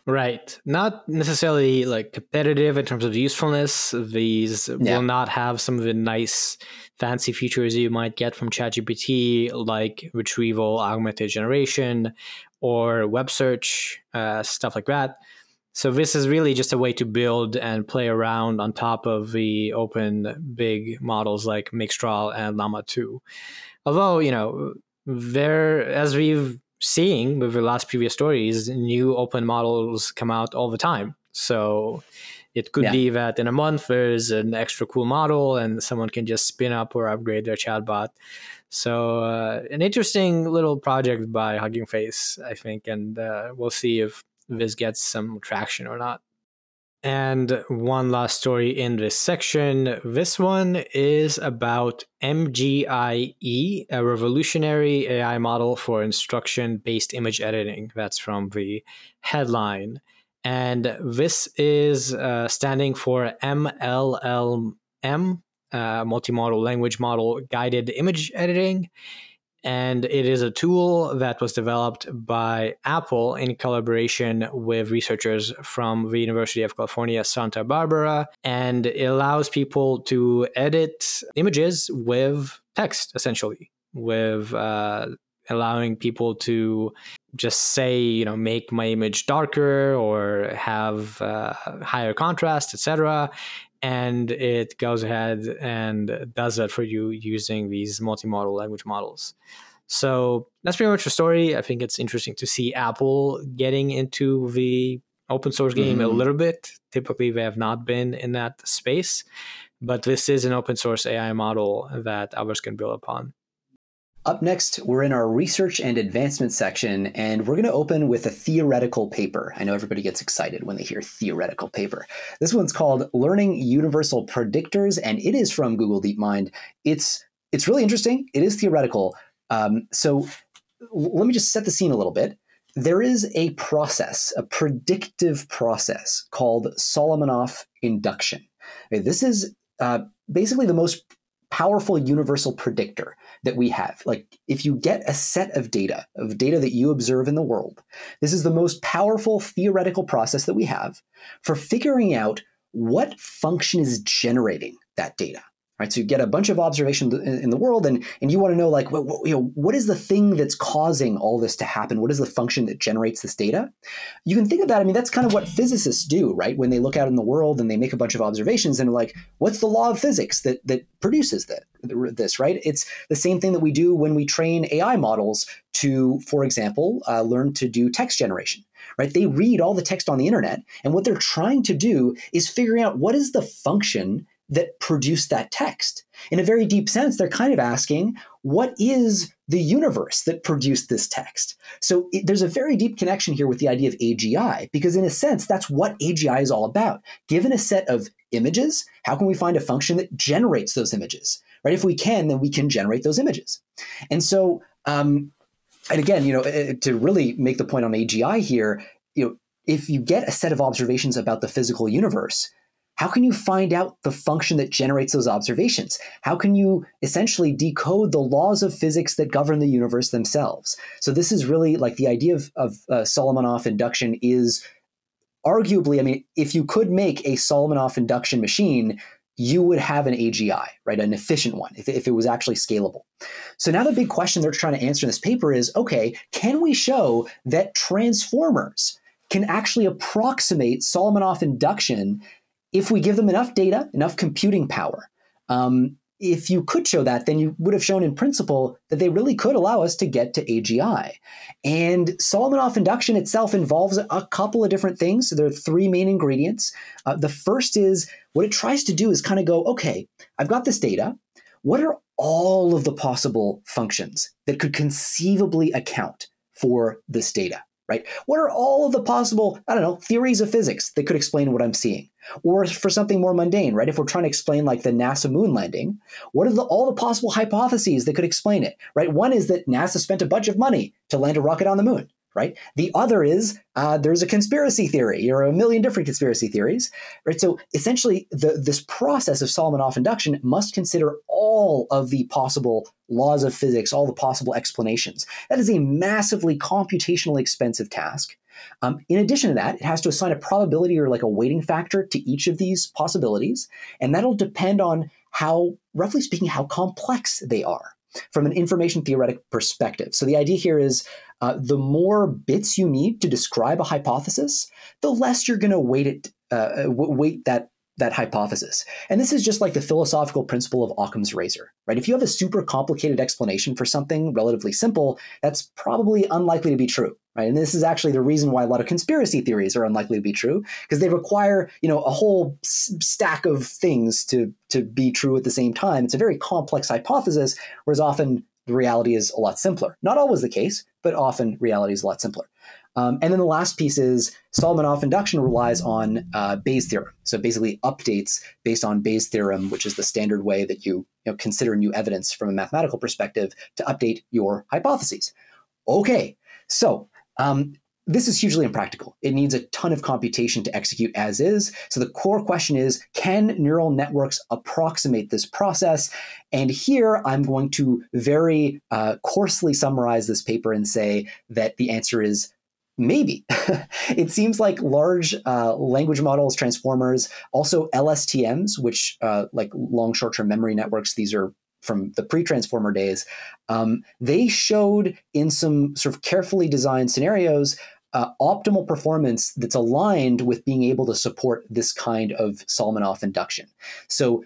Right, not necessarily like competitive in terms of usefulness. These yeah. will not have some of the nice, fancy features you might get from ChatGPT, like retrieval, augmented generation, or web search, uh, stuff like that so this is really just a way to build and play around on top of the open big models like Mixtral and Llama 2. Although, you know, there, as we've seen with the last previous stories, new open models come out all the time. So it could yeah. be that in a month there's an extra cool model and someone can just spin up or upgrade their chatbot. So uh, an interesting little project by Hugging Face, I think, and uh, we'll see if this gets some traction or not. And one last story in this section. This one is about MGIE, a revolutionary AI model for instruction based image editing. That's from the headline. And this is uh, standing for MLLM, uh, multimodal language model guided image editing and it is a tool that was developed by Apple in collaboration with researchers from the University of California, Santa Barbara. And it allows people to edit images with text, essentially, with uh, allowing people to just say, you know, make my image darker or have uh, higher contrast, etc. And it goes ahead and does that for you using these multimodal language models. So that's pretty much the story. I think it's interesting to see Apple getting into the open source game mm-hmm. a little bit. Typically, they have not been in that space, but this is an open source AI model that others can build upon. Up next, we're in our research and advancement section, and we're going to open with a theoretical paper. I know everybody gets excited when they hear theoretical paper. This one's called Learning Universal Predictors, and it is from Google DeepMind. It's it's really interesting. It is theoretical, um, so let me just set the scene a little bit. There is a process, a predictive process called Solomonoff induction. This is uh, basically the most powerful universal predictor that we have. Like, if you get a set of data, of data that you observe in the world, this is the most powerful theoretical process that we have for figuring out what function is generating that data right? So you get a bunch of observations in, the world, and and you want to know like, what, what, you know, what is the thing that's causing all this to happen? What is the function that generates this data? You can think of that. I mean, that's kind of what physicists do, right? When they look out in the world and they make a bunch of observations, and like, what's the law of physics that that produces that this, right? It's the same thing that we do when we train AI models to, for example, uh, learn to do text generation right? They read all the text on the internet, and what they're trying to do is figuring out what is the function that produced that text. In a very deep sense, they're kind of asking, what is the universe that produced this text? So it, there's a very deep connection here with the idea of AGI, because in a sense, that's what AGI is all about. Given a set of images, how can we find a function that generates those images? Right? If we can, then we can generate those images. And so, um, and again, you know, eh, to really make the point on AGI here, you know, if you get a set of observations about the physical universe, how can you find out the function that generates those observations? How can you essentially decode the laws of physics that govern the universe themselves? So this is really like the idea of, of uh, Solomonoff induction is arguably, I mean, if you could make a Solomonoff induction machine, you would have an AGI, right? An efficient one, if, if it was actually scalable. So now the big question they're trying to answer in this paper is okay, can we show that transformers can actually approximate Solomonoff induction if we give them enough data, enough computing power, um, if you could show that, then you would have shown in principle that they really could allow us to get to AGI. And Solomonoff induction itself involves a couple of different things. So there are three main ingredients. Uh, the first is what it tries to do is kind of go, okay, I've got this data. What are all of the possible functions that could conceivably account for this data? Right? What are all of the possible, I don't know, theories of physics that could explain what I'm seeing? Or for something more mundane, right? If we're trying to explain like the NASA moon landing, what are the, all the possible hypotheses that could explain it, right? One is that NASA spent a bunch of money to land a rocket on the moon right? The other is uh, there's a conspiracy theory or a million different conspiracy theories, right? So essentially, the, this process of Solomonoff induction must consider all of the possible laws of physics, all the possible explanations. That is a massively computationally expensive task. Um, in addition to that, it has to assign a probability or like a weighting factor to each of these possibilities, and that'll depend on how, roughly speaking, how complex they are from an information theoretic perspective. So the idea here is uh, the more bits you need to describe a hypothesis, the less you're going to weight it, uh, weight that that hypothesis. And this is just like the philosophical principle of Occam's razor, right? If you have a super complicated explanation for something relatively simple, that's probably unlikely to be true, right? And this is actually the reason why a lot of conspiracy theories are unlikely to be true because they require, you know, a whole s- stack of things to to be true at the same time. It's a very complex hypothesis, whereas often the reality is a lot simpler. Not always the case, but often reality is a lot simpler. Um, and then the last piece is Solomonoff induction relies on uh, Bayes' theorem. So basically updates based on Bayes' theorem, which is the standard way that you, you know, consider new evidence from a mathematical perspective to update your hypotheses. Okay, so um, this is hugely impractical. It needs a ton of computation to execute as is. So the core question is can neural networks approximate this process? And here I'm going to very uh, coarsely summarize this paper and say that the answer is maybe. it seems like large uh, language models, transformers, also LSTMs, which uh, like long short term memory networks, these are from the pre-transformer days, um, they showed in some sort of carefully designed scenarios uh, optimal performance that's aligned with being able to support this kind of Solomonoff induction. So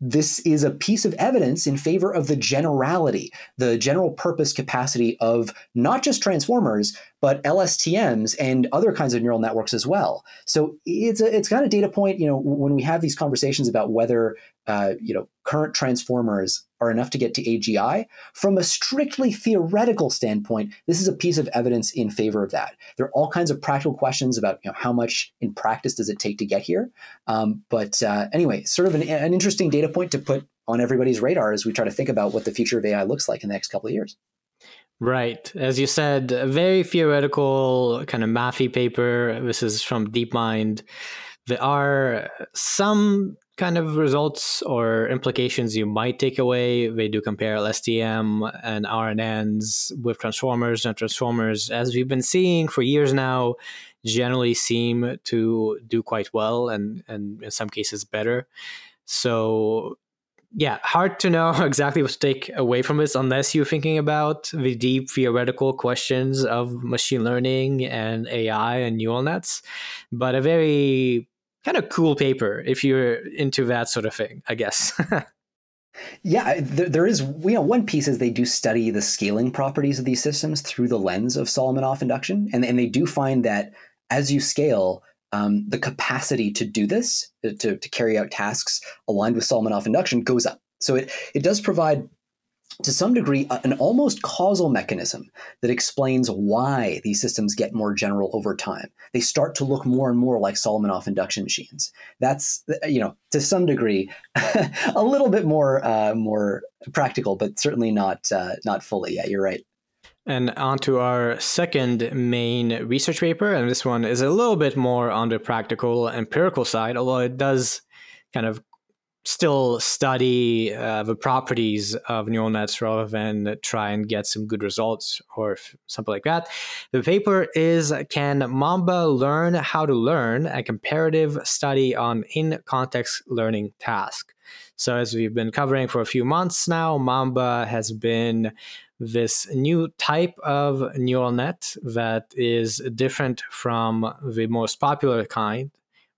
this is a piece of evidence in favor of the generality, the general purpose capacity of not just transformers, but LSTMs and other kinds of neural networks as well. So it's a it's kind of data point. You know, when we have these conversations about whether uh, you know current transformers are enough to get to AGI, from a strictly theoretical standpoint, this is a piece of evidence in favor of that. There are all kinds of practical questions about you know, how much in practice does it take to get here. Um, but uh, anyway, sort of an, an interesting data point to put on everybody's radar as we try to think about what the future of AI looks like in the next couple of years. Right. As you said, a very theoretical kind of mathy paper. This is from DeepMind. There are some kind of results or implications you might take away. They do compare LSTM and RNNs with transformers, and transformers, as we've been seeing for years now, generally seem to do quite well and, and in some cases better. So yeah, hard to know exactly what to take away from this unless you're thinking about the deep theoretical questions of machine learning and AI and neural nets. But a very kind of cool paper if you're into that sort of thing, I guess. yeah, there, there is, you know, one piece is they do study the scaling properties of these systems through the lens of Solomonoff induction. And, and they do find that as you scale, um, the capacity to do this, to, to carry out tasks aligned with Solomonoff induction, goes up. So it, it does provide, to some degree, an almost causal mechanism that explains why these systems get more general over time. They start to look more and more like Solomonoff induction machines. That's, you know, to some degree, a little bit more uh, more practical, but certainly not uh, not fully. Yeah, you're right. And on to our second main research paper. And this one is a little bit more on the practical empirical side, although it does kind of still study uh, the properties of neural nets rather than try and get some good results or something like that. The paper is Can Mamba Learn How to Learn? A comparative study on in context learning task. So, as we've been covering for a few months now, Mamba has been this new type of neural net that is different from the most popular kind,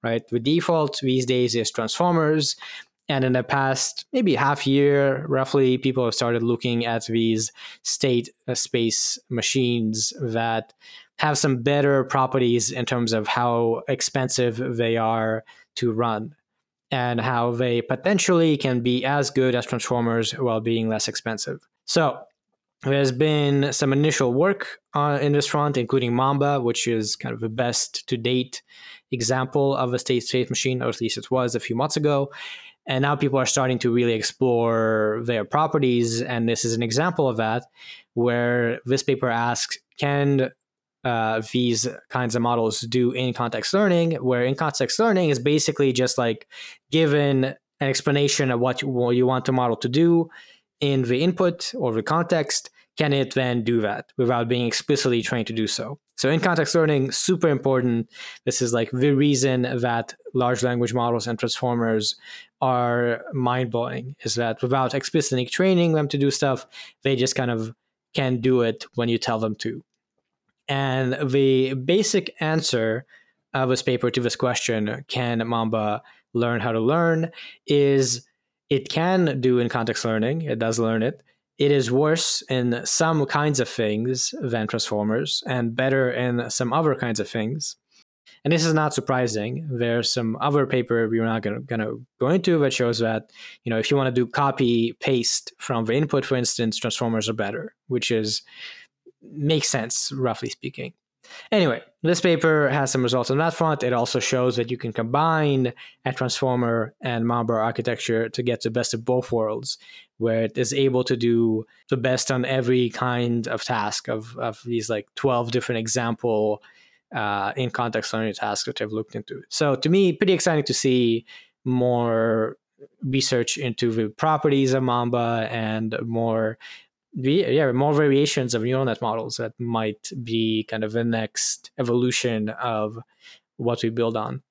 right? The default these days is transformers. And in the past, maybe half year, roughly, people have started looking at these state space machines that have some better properties in terms of how expensive they are to run and how they potentially can be as good as transformers while being less expensive. So there's been some initial work uh, in this front, including Mamba, which is kind of the best to date example of a state space machine, or at least it was a few months ago. And now people are starting to really explore their properties. And this is an example of that, where this paper asks Can uh, these kinds of models do in context learning? Where in context learning is basically just like given an explanation of what you, what you want the model to do in the input or the context, can it then do that without being explicitly trained to do so? So in context learning, super important. This is like the reason that large language models and transformers are mind blowing is that without explicitly training them to do stuff, they just kind of can do it when you tell them to. And the basic answer of this paper to this question, can Mamba learn how to learn, is it can do in context learning. It does learn it. It is worse in some kinds of things than transformers and better in some other kinds of things. And this is not surprising. There's some other paper we're not going to go into that shows that, you know, if you want to do copy paste from the input, for instance, transformers are better, which is makes sense, roughly speaking. Anyway, this paper has some results on that front. It also shows that you can combine a transformer and Mamba architecture to get the best of both worlds, where it is able to do the best on every kind of task of, of these like 12 different example uh, in context learning tasks that I've looked into. So to me, pretty exciting to see more research into the properties of Mamba and more yeah more variations of neural net models that might be kind of the next evolution of what we build on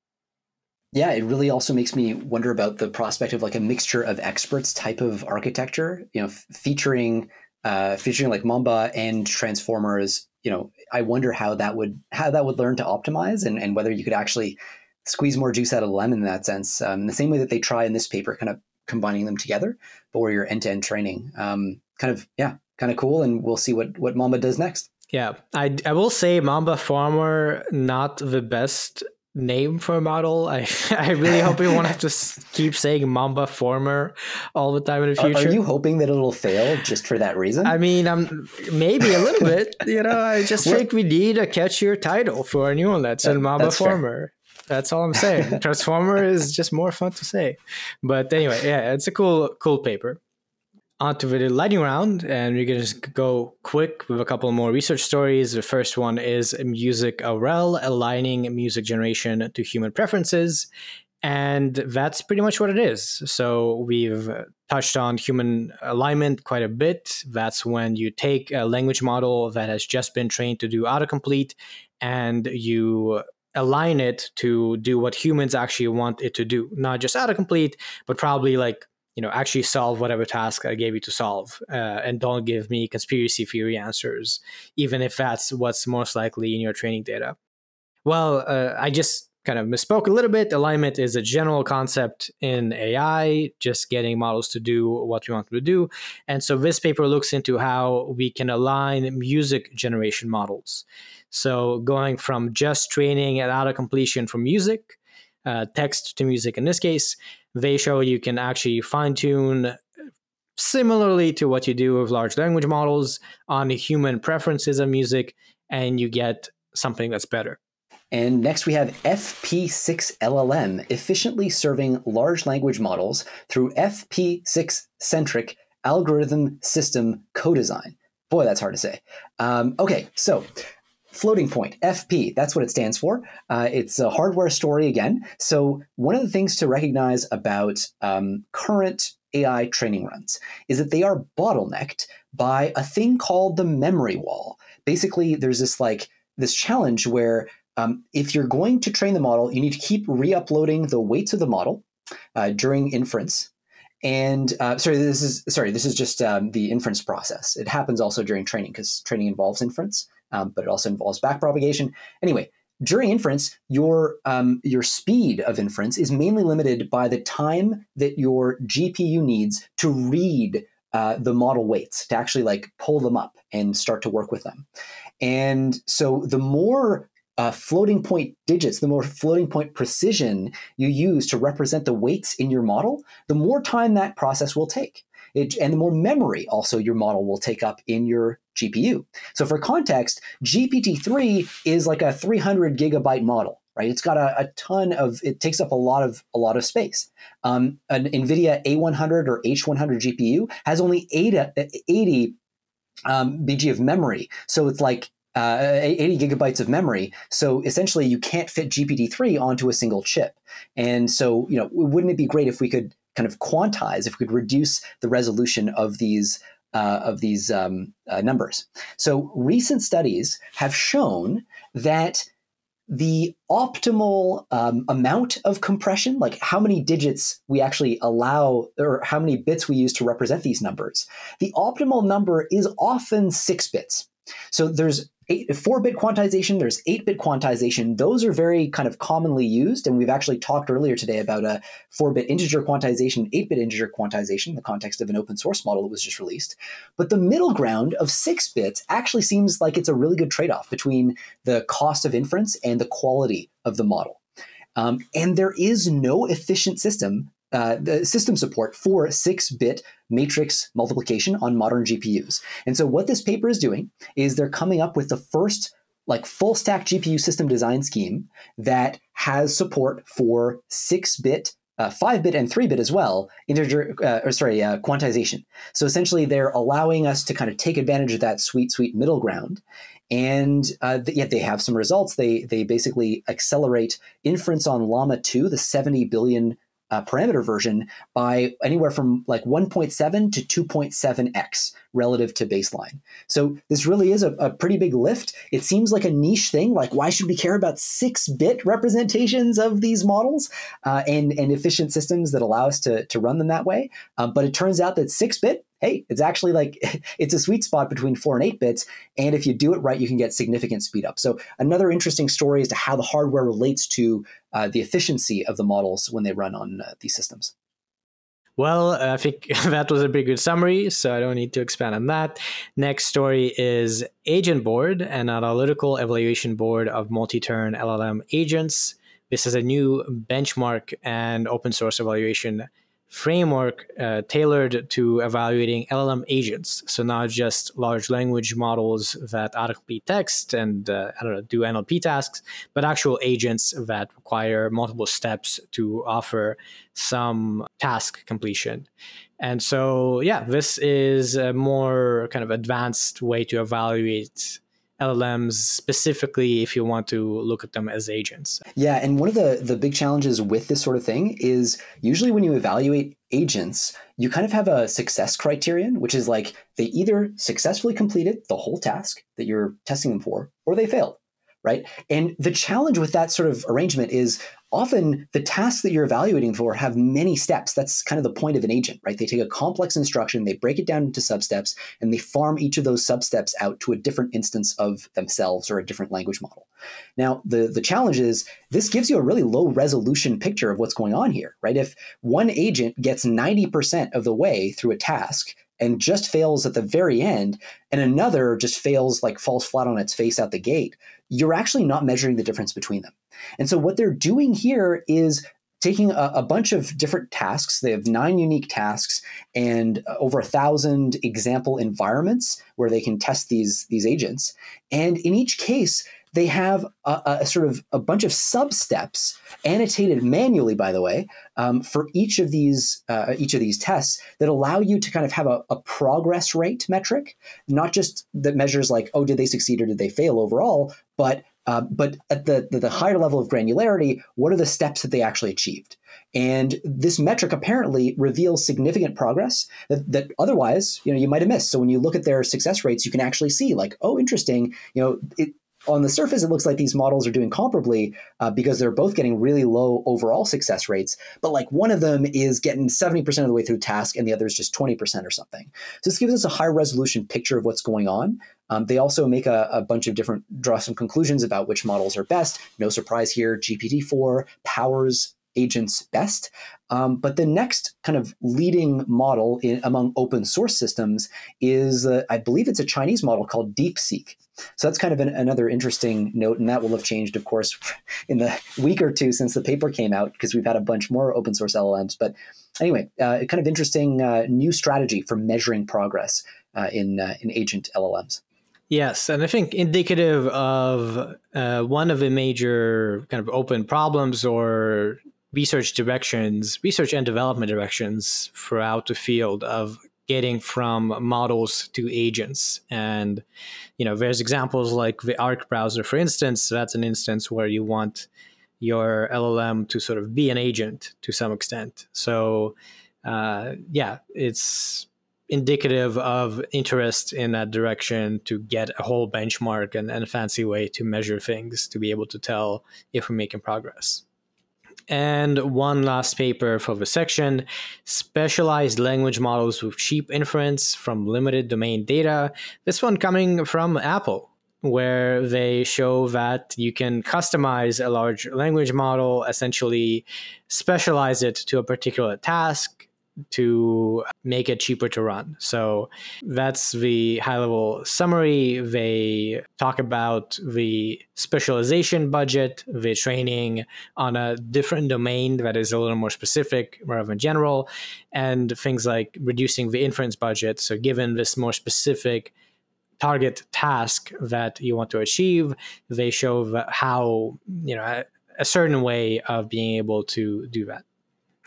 Yeah, it really also makes me wonder about the prospect of like a mixture of experts type of architecture, you know, f- featuring uh, featuring like Mamba and transformers. You know, I wonder how that would how that would learn to optimize and, and whether you could actually squeeze more juice out of the lemon in that sense. Um, in the same way that they try in this paper, kind of combining them together, but where you're end to end training. Um, kind of yeah, kind of cool, and we'll see what what Mamba does next. Yeah, I, I will say Mamba Former not the best name for a model. I I really hope we won't have to keep saying Mamba Former all the time in the future. Are, are, you hoping that it'll fail just for that reason? I mean, I'm maybe a little bit. You know, I just think we need a catchier title for a new one that's that, in Mamba Former. That's all I'm saying. Transformer is just more fun to say. But anyway, yeah, it's a cool cool paper onto the lightning round, and we're gonna go quick with a couple more research stories. The first one is MusicRL aligning music generation to human preferences, and that's pretty much what it is. So we've touched on human alignment quite a bit. That's when you take a language model that has just been trained to do autocomplete, and you align it to do what humans actually want it to do, not just autocomplete, but probably like you know actually solve whatever task i gave you to solve uh, and don't give me conspiracy theory answers even if that's what's most likely in your training data. Well uh, i just kind of misspoke a little bit. Alignment is a general concept in ai just getting models to do what we want them to do. And so this paper looks into how we can align music generation models. So going from just training and auto completion for music uh, text to music in this case they show you can actually fine tune similarly to what you do with large language models on human preferences of music, and you get something that's better. And next we have FP6LLM, efficiently serving large language models through FP6 centric algorithm system co-design. Boy, that's hard to say. Um, okay, so floating point fp that's what it stands for. Uh, it's a hardware story again. So one of the things to recognize about um, current ai training runs is that they are bottlenecked by a thing called the memory wall. Basically there's this like this challenge where um, if you're going to train the model you need to keep re-uploading the weights of the model uh, during inference and uh, sorry this is sorry this is just um, the inference process it happens also during training because training involves inference um, but it also involves backpropagation. Anyway, during inference, your um, your speed of inference is mainly limited by the time that your GPU needs to read uh, the model weights to actually like pull them up and start to work with them. And so, the more uh, floating point digits, the more floating point precision you use to represent the weights in your model, the more time that process will take. It, and the more memory also your model will take up in your GPU. So for context, GPT-3 is like a 300 gigabyte model, right? It's got a, a ton of, it takes up a lot of a lot of space. Um, an NVIDIA A100 or H100 GPU has only 80, 80 um, BG of memory. So it's like uh, 80 gigabytes of memory. So essentially, you can't fit GPT-3 onto a single chip. And so, you know, wouldn't it be great if we could kind of quantize, if we could reduce the resolution of these uh, of these um, uh, numbers. So recent studies have shown that the optimal um, amount of compression, like how many digits we actually allow or how many bits we use to represent these numbers, the optimal number is often six bits. So there's four-bit quantization, there's eight-bit quantization. Those are very kind of commonly used, and we've actually talked earlier today about a four-bit integer quantization, eight-bit integer quantization in the context of an open source model that was just released. But the middle ground of six bits actually seems like it's a really good trade-off between the cost of inference and the quality of the model. Um, and there is no efficient system uh, the system support for 6-bit matrix multiplication on modern GPUs. And so what this paper is doing is they're coming up with the first like full stack GPU system design scheme that has support for 6-bit uh, 5-bit and 3-bit as well integer uh, or sorry uh, quantization. So essentially they're allowing us to kind of take advantage of that sweet sweet middle ground. And uh, yet they have some results. They they basically accelerate inference on llama 2 the 70 billion uh, parameter version by anywhere from like 1.7 to 2.7x, relative to baseline. So this really is a, a pretty big lift. It seems like a niche thing. Like, why should we care about six bit representations of these models uh, and, and efficient systems that allow us to, to run them that way? Um, but it turns out that six bit hey, it's actually like it's a sweet spot between four and eight bits. And if you do it right, you can get significant speed up. So another interesting story as to how the hardware relates to uh, the efficiency of the models when they run on uh, these systems. Well, I think that was a pretty good summary, so I don't need to expand on that. Next story is Agent Board, an analytical evaluation board of multi turn LLM agents. This is a new benchmark and open source evaluation framework uh, tailored to evaluating LLM agents. So not just large language models that adequately text and uh, I don't know do NLP tasks, but actual agents that require multiple steps to offer some task completion. And so, yeah, this is a more kind of advanced way to evaluate LLMs specifically if you want to look at them as agents. Yeah, and one of the the big challenges with this sort of thing is usually when you evaluate agents, you kind of have a success criterion, which is like they either successfully completed the whole task that you're testing them for or they failed right? And the challenge with that sort of arrangement is often the tasks that you're evaluating for have many steps. That's kind of the point of an agent, right? They take a complex instruction, they break it down into substeps, and they farm each of those substeps out to a different instance of themselves or a different language model. Now, the, the challenge is this gives you a really low resolution picture of what's going on here, right? If one agent gets 90% of the way through a task and just fails at the very end, and another just fails, like falls flat on its face out the gate, you're actually not measuring the difference between them. And so what they're doing here is taking a, a, bunch of different tasks. They have nine unique tasks and uh, over a thousand example environments where they can test these these agents. And in each case, they have a, a, sort of a bunch of sub steps annotated manually, by the way, um, for each of these uh, each of these tests that allow you to kind of have a, a, progress rate metric, not just that measures like oh did they succeed or did they fail overall, but uh, but at the, the, the higher level of granularity, what are the steps that they actually achieved? And this metric apparently reveals significant progress that, that otherwise, you know, you might have missed. So when you look at their success rates, you can actually see like, oh, interesting. You know, it, on the surface, it looks like these models are doing comparably uh, because they're both getting really low overall success rates. But like one of them is getting 70% of the way through task and the other is just 20% or something. So this gives us a high resolution picture of what's going on. Um, they also make a, a, bunch of different, draw some conclusions about which models are best. No surprise here, GPT-4 powers agents best. Um, but the next kind of leading model in, among open source systems is, uh, I believe it's a Chinese model called DeepSeek. So that's kind of an, another interesting note, and that will have changed, of course, in the week or two since the paper came out, because we've had a bunch more open source LLMs. But anyway, uh, kind of interesting uh, new strategy for measuring progress uh, in uh, in agent LLMs. Yes, and I think indicative of uh, one of the major kind of open problems or research directions, research and development directions throughout the field of getting from models to agents. And you know, there's examples like the Arc browser, for instance. That's an instance where you want your LLM to sort of be an agent to some extent. So uh, yeah, it's indicative of interest in that direction to get a whole benchmark and, and a fancy way to measure things to be able to tell if we're making progress. And one last paper for the section specialized language models with cheap inference from limited domain data. This one coming from Apple, where they show that you can customize a large language model, essentially specialize it to a particular task, to make it cheaper to run. So that's the high level summary. They talk about the specialization budget, the training on a different domain that is a little more specific rather than general, and things like reducing the inference budget. So, given this more specific target task that you want to achieve, they show how, you know, a, certain way of being able to do that.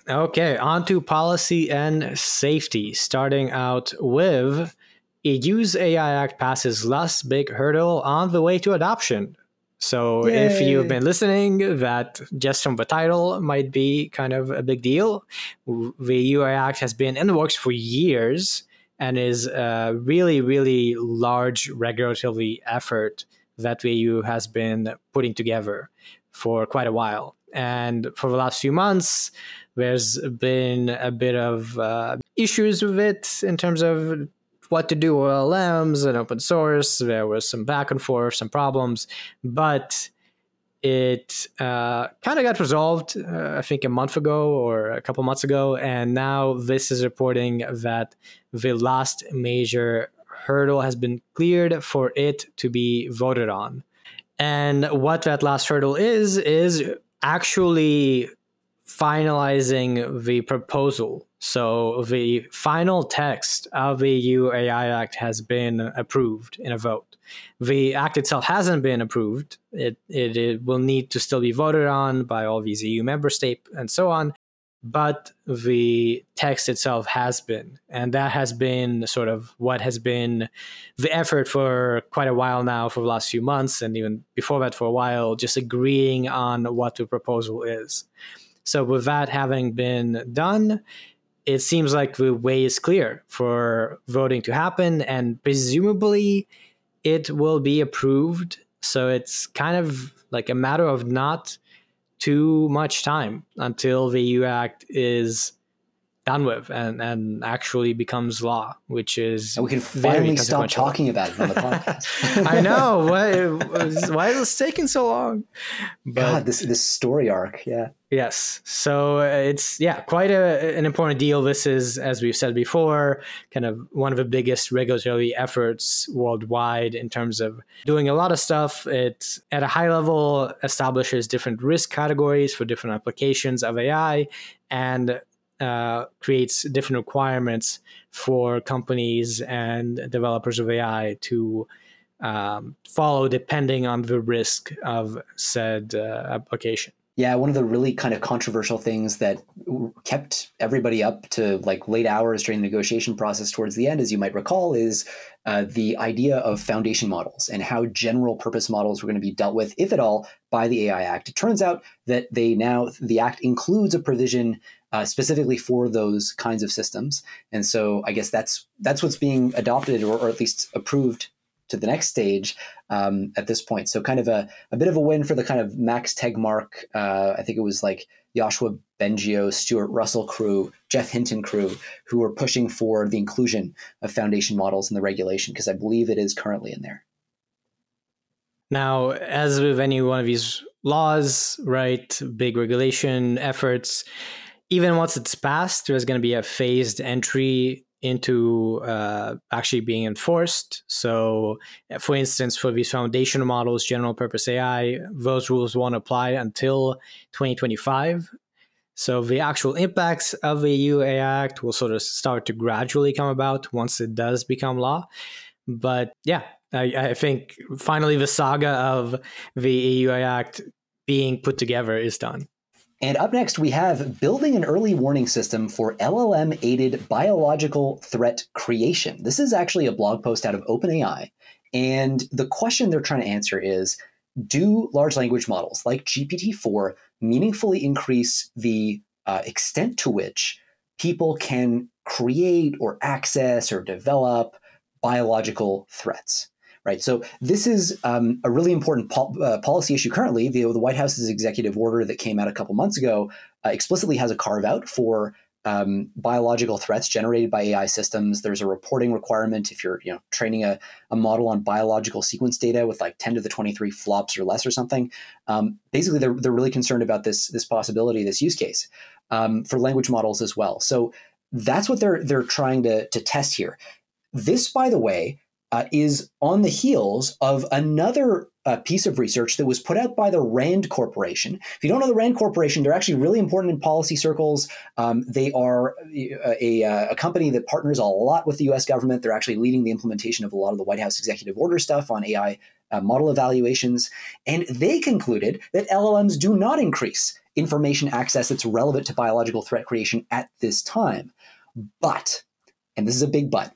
Okay, on to policy and safety. Starting out with EU's AI Act passes last big hurdle on the way to adoption. So Yay. if you've been listening, that just from the title might be kind of a big deal. The EU AI Act has been in the works for years, and is a really, really large regulatory effort that the EU has been putting together for quite a while. And for the last few months, there's been a bit of uh, issues with it in terms of what to do with LLMs and open source. There was some back and forth, some problems, but it uh, kind of got resolved, uh, I think, a month ago or a couple months ago. And now this is reporting that the last major hurdle has been cleared for it to be voted on. And what that last hurdle is, is actually finalizing the proposal. So the final text of the EU AI Act has been approved in a vote. The act itself hasn't been approved. It, it, it will need to still be voted on by all these EU member states and so on. But the text itself has been, and that has been sort of what has been the effort for quite a while now, for the last few months, and even before that for a while, just agreeing on what the proposal is. So, with that having been done, it seems like the way is clear for voting to happen, and presumably it will be approved. So, it's kind of like a matter of not too much time until the EU Act is done with and, and actually becomes law, which is and we can finally stop talking about it on the podcast. I know why why is this taking so long? But, God, this this story arc, yeah. Yes, so uh, it's yeah quite a, an important deal. This is, as we've said before, kind of one of the biggest regulatory efforts worldwide in terms of doing a lot of stuff. It at a high level establishes different risk categories for different applications of AI and uh, creates different requirements for companies and developers of AI to um, follow depending on the risk of said uh, application. Yeah, one of the really kind of controversial things that kept everybody up to like late hours during the negotiation process towards the end, as you might recall, is uh, the idea of foundation models and how general purpose models were going to be dealt with, if at all, by the AI Act. It turns out that they now, the Act includes a provision uh, specifically for those kinds of systems. And so I guess that's that's what's being adopted or, or at least approved to the next stage um, at this point. So kind of a, a bit of a win for the kind of Max Tegmark. Uh, I think it was like Yoshua Bengio, Stuart Russell crew, Geoff Hinton crew, who are pushing for the inclusion of foundation models in the regulation because I believe it is currently in there. Now, as with any one of these laws, right, big regulation efforts, even once it's passed, there's going to be a phased entry into uh, actually being enforced. So, for instance, for these foundation models, general purpose AI, those rules won't apply until 2025. So, the actual impacts of the EU AI Act will sort of start to gradually come about once it does become law. But yeah, I, I think finally the saga of the EU AI Act being put together is done. And up next, we have building an early warning system for LLM aided biological threat creation. This is actually a blog post out of OpenAI. And the question they're trying to answer is Do large language models like GPT 4 meaningfully increase the uh, extent to which people can create or access or develop biological threats? Right? So this is um, a really important uh, policy issue currently. The, the, White House's executive order that came out a couple months ago uh, explicitly has a carve out for um, biological threats generated by AI systems. There's a reporting requirement if you're you know training a, a model on biological sequence data with like 10 to the 23 flops or less or something. Um, basically, they're, they're really concerned about this this possibility, this use case um, for language models as well. So that's what they're they're trying to to test here. This, by the way, uh, is on the heels of another uh, piece of research that was put out by the Rand Corporation. If you don't know the Rand Corporation, they're actually really important in policy circles. Um, they are uh, a, a, a, company that partners a lot with the US government. They're actually leading the implementation of a lot of the White House executive order stuff on AI uh, model evaluations. And they concluded that LLMs do not increase information access that's relevant to biological threat creation at this time. But, and this is a big but,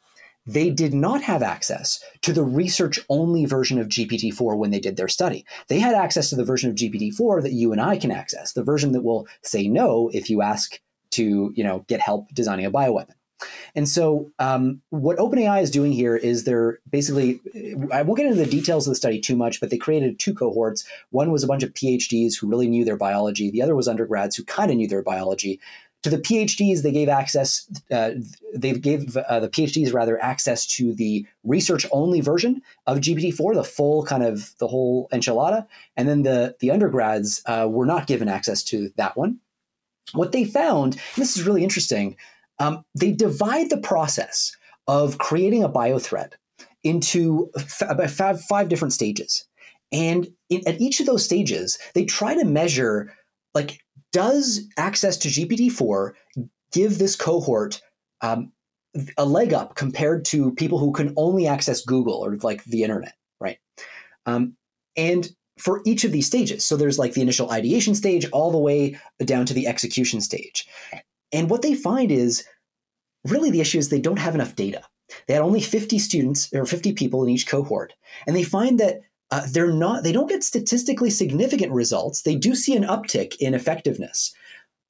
they did not have access to the research only version of GPT 4 when they did their study. They had access to the version of GPT 4 that you and I can access, the version that will say no if you ask to you know, get help designing a bioweapon. And so, um, what OpenAI is doing here is they're basically, I won't get into the details of the study too much, but they created two cohorts. One was a bunch of PhDs who really knew their biology, the other was undergrads who kind of knew their biology. To the PhDs, they gave access. Uh, they gave uh, the PhDs rather access to the research-only version of GPT-4, the full kind of the whole enchilada, and then the the undergrads uh, were not given access to that one. What they found, this is really interesting, um, they divide the process of creating a biothreat into f- five, five different stages. And in, at each of those stages, they try to measure like, does access to GPT-4 give this cohort um, a leg up compared to people who can only access Google or like the internet, right? Um, and for each of these stages, so there's like the initial ideation stage all the way down to the execution stage. And what they find is really the issue is they don't have enough data. They had only 50 students or 50 people in each cohort. And they find that uh, they're not, they don't get statistically significant results. They do see an uptick in effectiveness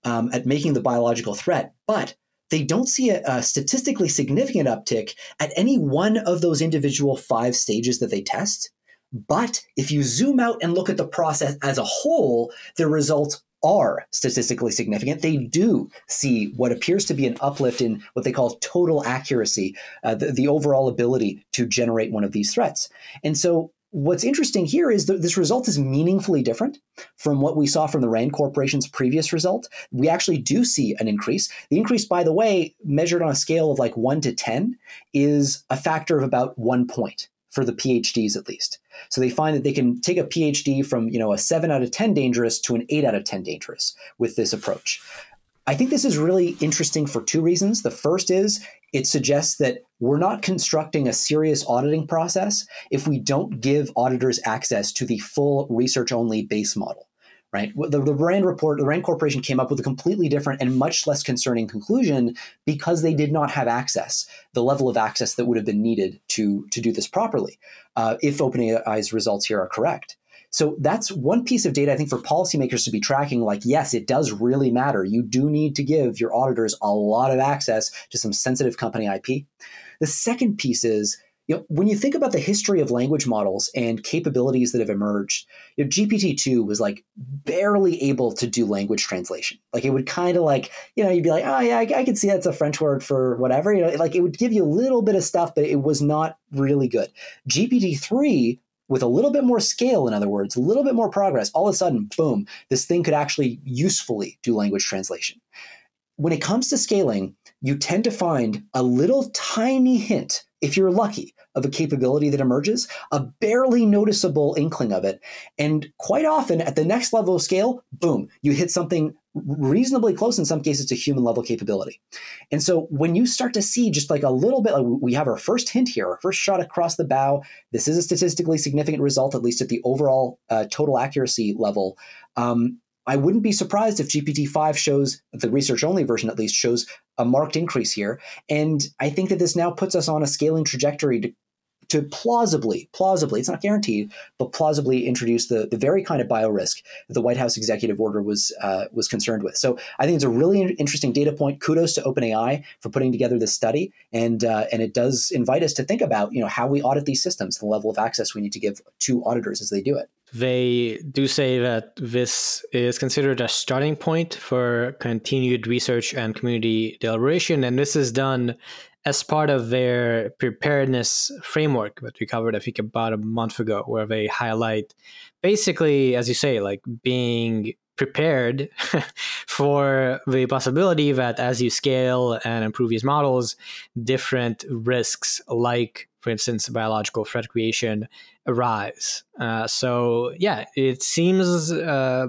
um, at making the biological threat, but they don't see a, a, statistically significant uptick at any one of those individual five stages that they test. But if you zoom out and look at the process as a whole, the results are statistically significant. They do see what appears to be an uplift in what they call total accuracy, uh, the, the, overall ability to generate one of these threats. And so, what's interesting here is that this result is meaningfully different from what we saw from the RAND Corporation's previous result. We actually do see an increase. The increase, by the way, measured on a scale of like 1 to 10, is a factor of about one point for the PhDs at least. So they find that they can take a PhD from, you know, a 7 out of 10 dangerous to an 8 out of 10 dangerous with this approach. I think this is really interesting for two reasons. The first is it suggests that we're not constructing a serious auditing process if we don't give auditors access to the full research only base model right? The, the Rand report, the Rand Corporation came up with a completely different and much less concerning conclusion because they did not have access, the level of access that would have been needed to, to do this properly, uh, if OpenAI's results here are correct. So that's one piece of data I think for policymakers to be tracking. Like, yes, it does really matter. You do need to give your auditors a lot of access to some sensitive company IP. The second piece is you know, when you think about the history of language models and capabilities that have emerged, you know, GPT-2 was like barely able to do language translation. Like it would kind of like, you know, you'd be like, oh yeah, I, I can see that's a French word for whatever. You know, like it would give you a little bit of stuff, but it was not really good. GPT-3 with a little bit more scale, in other words, a little bit more progress, all of a sudden, boom, this thing could actually usefully do language translation. When it comes to scaling, you tend to find a little tiny hint if you're lucky, of a capability that emerges, a barely noticeable inkling of it. And quite often at the next level of scale, boom, you hit something reasonably close in some cases to human level capability. And so when you start to see just like a little bit, like we have our first hint here, our first shot across the bow, this is a statistically significant result, at least at the overall uh, total accuracy level. Um, I wouldn't be surprised if GPT-5 shows, the research only version at least, shows a marked increase here. And I think that this now puts us on a scaling trajectory to, to plausibly, plausibly, it's not guaranteed, but plausibly introduce the, the very kind of biorisk that the White House executive order was uh, was concerned with. So I think it's a really interesting data point. Kudos to OpenAI for putting together this study, and uh, and it does invite us to think about you know how we audit these systems, the level of access we need to give to auditors as they do it. They do say that this is considered a starting point for continued research and community deliberation, and this is done as part of their preparedness framework that we covered, I think, about a month ago, where they highlight basically, as you say, like being prepared for the possibility that as you scale and improve these models, different risks, like, for instance, biological threat creation, arise. Uh, so, yeah, it seems, uh,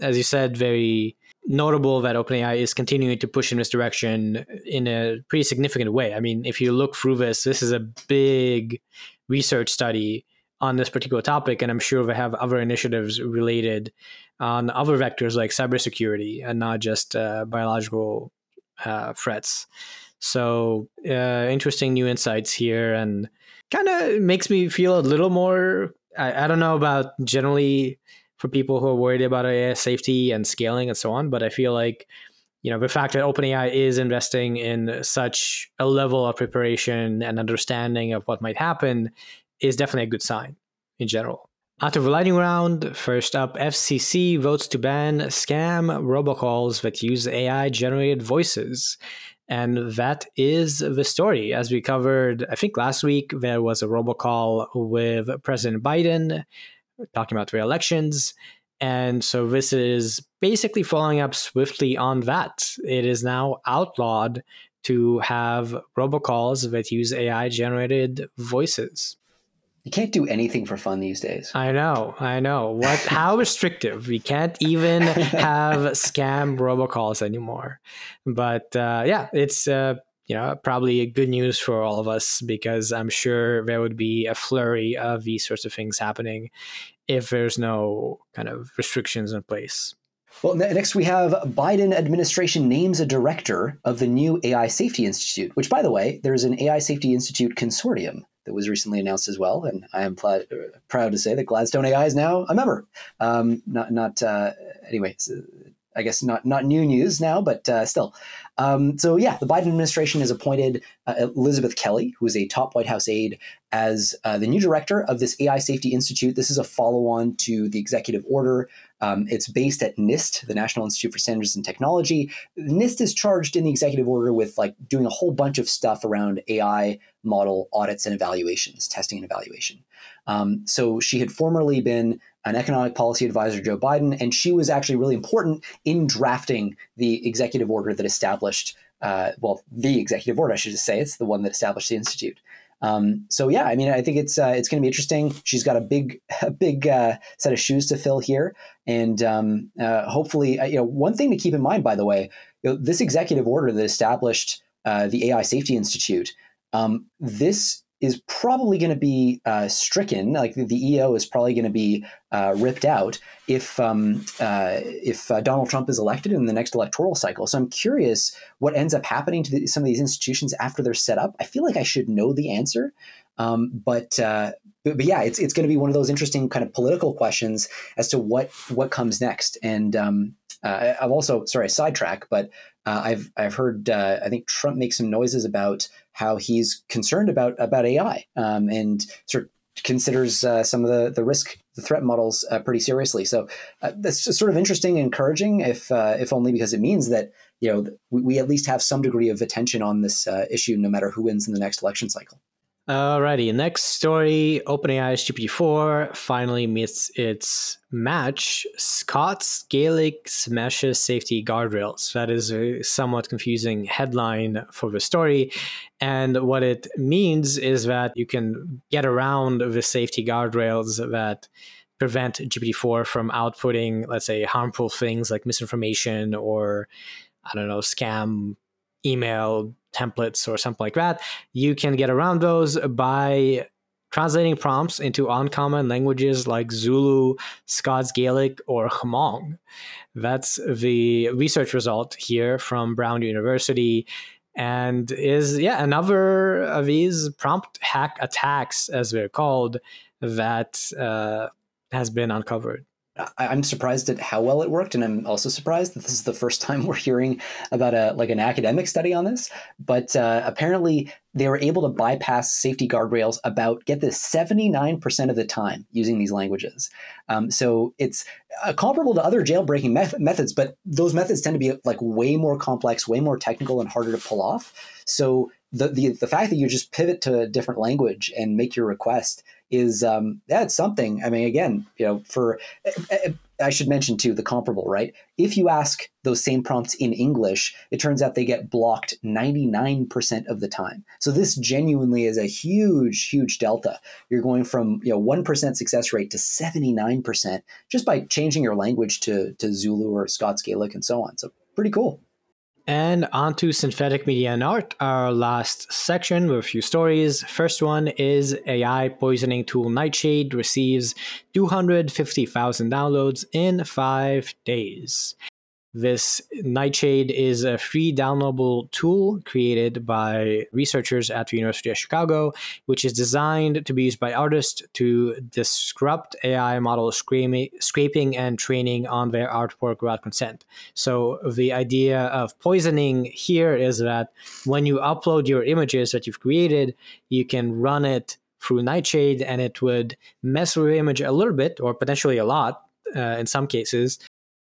as you said, very notable that OpenAI is continuing to push in this direction in a pretty significant way. I mean, if you look through this, this is a big research study on this particular topic, and I'm sure they have other initiatives related on other vectors like cybersecurity and not just uh, biological uh, threats. So, uh, interesting new insights here, and kind of makes me feel a little more. I, I don't know about generally for people who are worried about uh, AI safety and scaling and so on. But I feel like you know the fact that OpenAI is investing in such a level of preparation and understanding of what might happen is definitely a good sign in general. Out of the lightning round, first up, FCC votes to ban scam robocalls that use AI generated voices. And that is the story. As we covered, I think last week, there was a robocall with President Biden talking about the elections. And so this is basically following up swiftly on that. It is now outlawed to have robocalls that use AI generated voices. You can't do anything for fun these days. I know, I know. What? How restrictive? We can't even have scam robocalls anymore. But uh, yeah, it's uh, you know probably good news for all of us because I'm sure there would be a flurry of these sorts of things happening if there's no kind of restrictions in place. Well, next we have Biden administration names a director of the new AI Safety Institute, which, by the way, there's an AI Safety Institute consortium that was recently announced as well, and I am pl- proud to say that Gladstone AI is now a member. Um, not, not uh, anyway. I guess not not new news now, but uh, still. Um, so yeah, the Biden administration has appointed uh, Elizabeth Kelly, who is a top White House aide, as uh, the new director of this AI Safety Institute. This is a follow-on to the executive order. Um, it's based at NIST, the National Institute for Standards and Technology. NIST is charged in the executive order with like doing a whole bunch of stuff around AI model audits and evaluations, testing and evaluation. Um, so she had formerly been an economic policy advisor, Joe Biden, and she was actually really important in drafting the executive order that established, uh, well, the executive order, I should just say, it's the one that established the institute. Um, so yeah, I mean, I think it's uh, it's going to be interesting. She's got a big a big uh, set of shoes to fill here, and um, uh, hopefully, uh, you know, one thing to keep in mind, by the way, you know, this executive order that established uh, the AI Safety Institute, um, this is probably going to be uh, stricken. Like the, the, EO is probably going to be uh, ripped out if um, uh, if uh, Donald Trump is elected in the next electoral cycle. So I'm curious what ends up happening to the, some of these institutions after they're set up. I feel like I should know the answer, um, but, uh, but, but yeah, it's it's going to be one of those interesting kind of political questions as to what what comes next. And um, uh, I've also sorry sidetrack, but uh, I've I've heard uh, I think Trump make some noises about how he's concerned about about AI um, and sort of considers uh, some of the the risk the threat models uh, pretty seriously. So uh, that's just sort of interesting and encouraging, if if only because it means that you know we, we, at least have some degree of attention on this issue, no matter who wins in the next election cycle. Alrighty, next story OpenAI's GPT-4 finally meets its match. Scots Gaelic smashes safety guardrails. That is a somewhat confusing headline for the story. And what it means is that you can get around the safety guardrails that prevent GPT-4 from outputting, let's say, harmful things like misinformation or, I don't know, scam email templates or something like that, you can get around those by translating prompts into uncommon languages like Zulu, Scots Gaelic, or Hmong. That's the research result here from Brown University and is yeah another of these prompt hack attacks as they're called that uh, has been uncovered I'm surprised at how well it worked, and I'm also surprised that this is the first time we're hearing about a like an academic study on this. But uh, apparently, they were able to bypass safety guardrails about get this 79% of the time using these languages. Um, so it's uh, comparable to other jailbreaking me- methods, but those methods tend to be like way more complex, way more technical, and harder to pull off. So the, the the fact that you just pivot to a different language and make your request is um, that's something. I mean, again, you know, for eh, eh, eh, I should mention too the comparable, right? If you ask those same prompts in English, it turns out they get blocked 99% of the time. So this genuinely is a huge, huge delta. You're going from you know 1% success rate to 79% just by changing your language to to Zulu or Scots Gaelic and so on. So pretty cool. And on to synthetic media and art, our last section with a few stories. First one is AI poisoning tool Nightshade receives 250,000 downloads in five days. This Nightshade is a free downloadable tool created by researchers at the University of Chicago, which is designed to be used by artists to disrupt AI model scraping and training on their artwork without consent. So, the idea of poisoning here is that when you upload your images that you've created, you can run it through Nightshade and it would mess with the image a little bit or potentially a lot uh, in some cases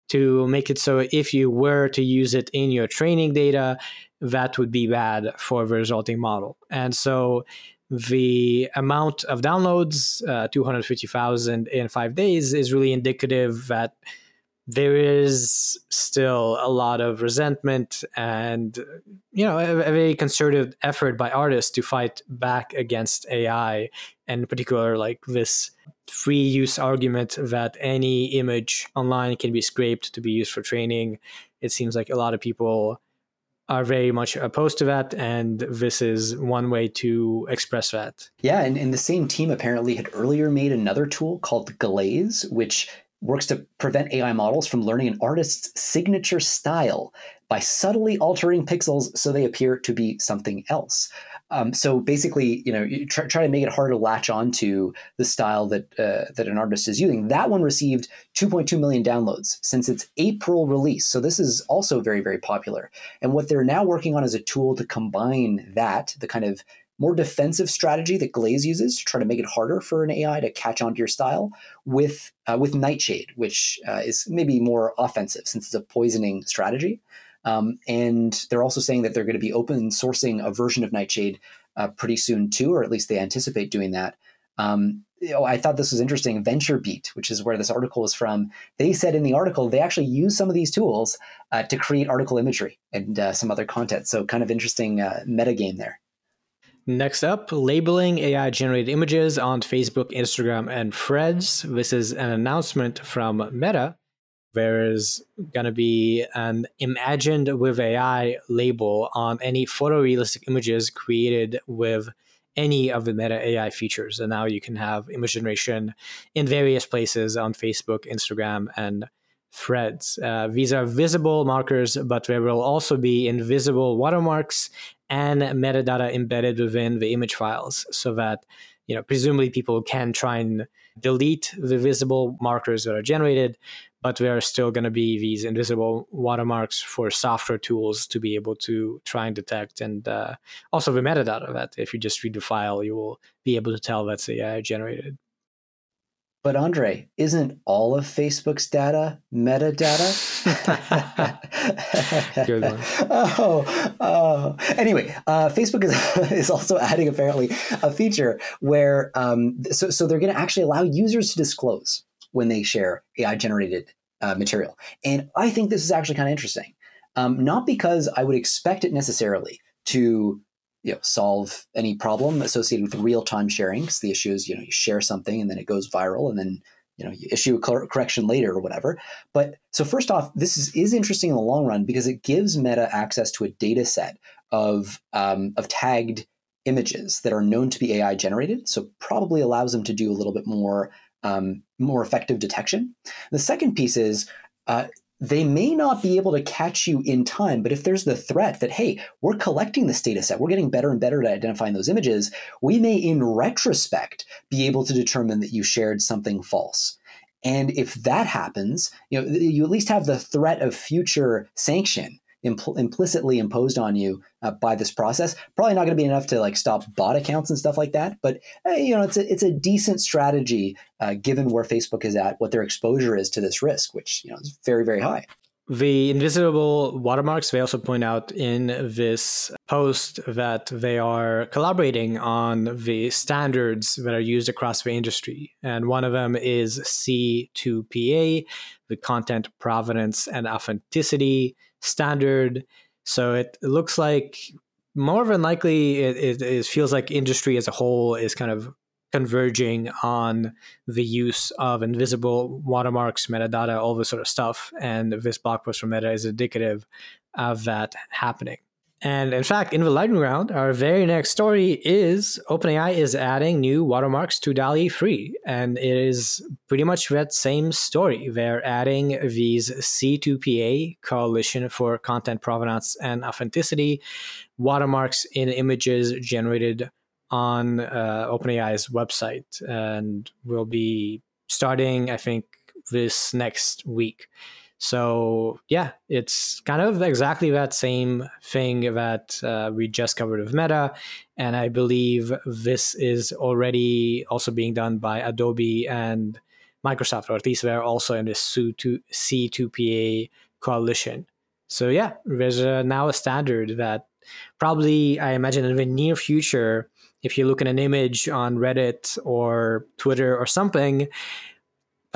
to make it so if you were to use it in your training data, that would be bad for the resulting model. And so the amount of downloads, uh, 250,000 in five days, is really indicative that there is still a lot of resentment and you know a, a, very concerted effort by artists to fight back against ai and in particular like this free use argument that any image online can be scraped to be used for training. It seems like a lot of people are very much opposed to that and this is one way to express that. Yeah and, and the same team apparently had earlier made another tool called glaze which works to prevent AI models from learning an artist's signature style by subtly altering pixels so they appear to be something else. Um, so basically, you know, you try, try, to make it harder to latch onto the style that uh, that an artist is using. That one received 2.2 million downloads since its April release. So this is also very very popular. And what they're now working on is a tool to combine that, the kind of more defensive strategy that Glaze uses to try to make it harder for an AI to catch on to your style with uh, with Nightshade, which uh, is maybe more offensive since it's a poisoning strategy. Um, and they're also saying that they're going to be open sourcing a version of Nightshade uh, pretty soon too, or at least they anticipate doing that. Um, you know, I thought this was interesting. VentureBeat, which is where this article is from, they said in the article they actually use some of these tools uh, to create article imagery and uh, some other content. So, kind of interesting uh, metagame there. Next up, labeling AI generated images on Facebook, Instagram, and Threads. This is an announcement from Meta. There is going to be an imagined with AI label on any photorealistic images created with any of the Meta AI features. And now you can have image generation in various places on Facebook, Instagram, and Threads. Uh, these are visible markers, but there will also be invisible watermarks and metadata embedded within the image files so that you know presumably people can try and delete the visible markers that are generated but there are still going to be these invisible watermarks for software tools to be able to try and detect and uh, also the metadata that if you just read the file you will be able to tell that's AI generated but Andrey, isn't all of Facebook's data metadata? Good one. Oh, oh. Anyway, uh, Facebook is, is also adding apparently a feature where um, so so they're going to actually allow users to disclose when they share AI generated uh, material, and I think this is actually kind of interesting. Um, not because I would expect it necessarily to you know, solve any problem associated with real-time sharing. Because the issue is, you know, you share something and then it goes viral, and then you know you issue a cor- correction later or whatever. But so first off, this is, is interesting in the long run because it gives Meta access to a data set of um, of tagged images that are known to be AI generated. So probably allows them to do a little bit more um, more effective detection. The second piece is uh, they may not be able to catch you in time, but if there's the threat that, hey, we're collecting this data set, we're getting better and better at identifying those images, we may, in retrospect, be able to determine that you shared something false. And if that happens, you know, you at least have the threat of future sanction impl- implicitly imposed on you uh, by this process. Probably not going to be enough to like stop bot accounts and stuff like that, but uh, you know, it's a it's a decent strategy uh, given where Facebook is at, what their exposure is to this risk, which you know is very very high. The invisible watermarks, they also point out in this post that they are collaborating on the standards that are used across the industry. And one of them is C2PA, the content provenance and authenticity standard. So it, looks like more than likely it, it, it feels like industry as a whole is kind of converging on the use of invisible watermarks, metadata, all this sort of stuff. And this blog post from Meta is indicative of that happening. And in fact, in the lightning round, our very next story is OpenAI is adding new watermarks to DALL-E 3. And it is pretty much that same story. They're adding these C2PA, Coalition for Content Provenance and Authenticity, watermarks in images generated on uh, OpenAI's website. And will be starting, I think, this next week. So yeah, it's kind of exactly that same thing that uh, we just covered with Meta, and I believe this is already also being done by Adobe and Microsoft, or at least they're also in this C2PA coalition. So yeah, there's a, now a standard that probably I imagine in the near future, if you look at an image on Reddit or Twitter or something,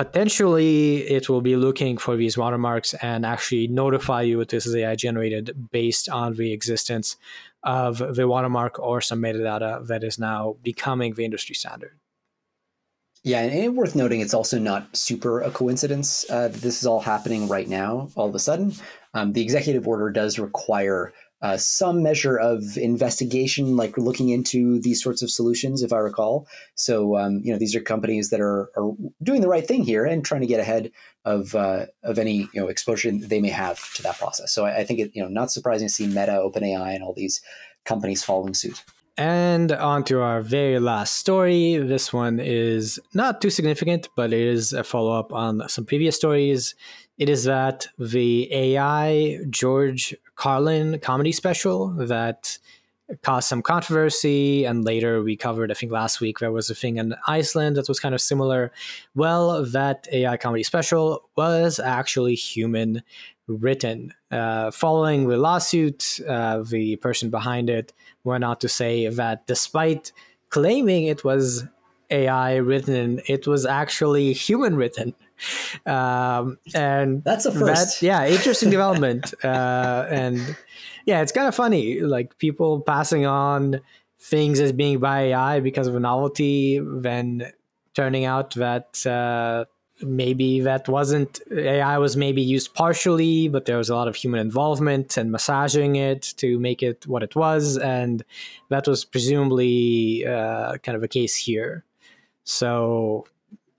potentially it will be looking for these watermarks and actually notify you if this is AI generated based on the existence of the watermark or some metadata that is now becoming the industry standard. Yeah, and worth noting, it's also not super a coincidence uh, that this is all happening right now, all of a sudden. Um, the executive order does require uh, some measure of investigation, like looking into these sorts of solutions, if I recall. So, um, you know, these are companies that are, are doing the right thing here and trying to get ahead of uh, of any you know exposure they may have to that process. So, I, I think it you know not surprising to see Meta, OpenAI, and all these companies following suit. And on to our very last story. This one is not too significant, but it is a follow up on some previous stories. It is that the AI George Carlin comedy special that caused some controversy, and later we covered, I think last week, there was a thing in Iceland that was kind of similar. Well, that AI comedy special was actually human written. Uh, following the lawsuit, uh, the person behind it went on to say that despite claiming it was AI written, it was actually human written. Um, and that's a first. That, yeah, interesting development. Uh, and yeah, it's kind of funny, like people passing on things as being by AI because of a novelty, then turning out that uh, maybe that wasn't AI was maybe used partially, but there was a lot of human involvement and massaging it to make it what it was, and that was presumably uh, kind of a case here. So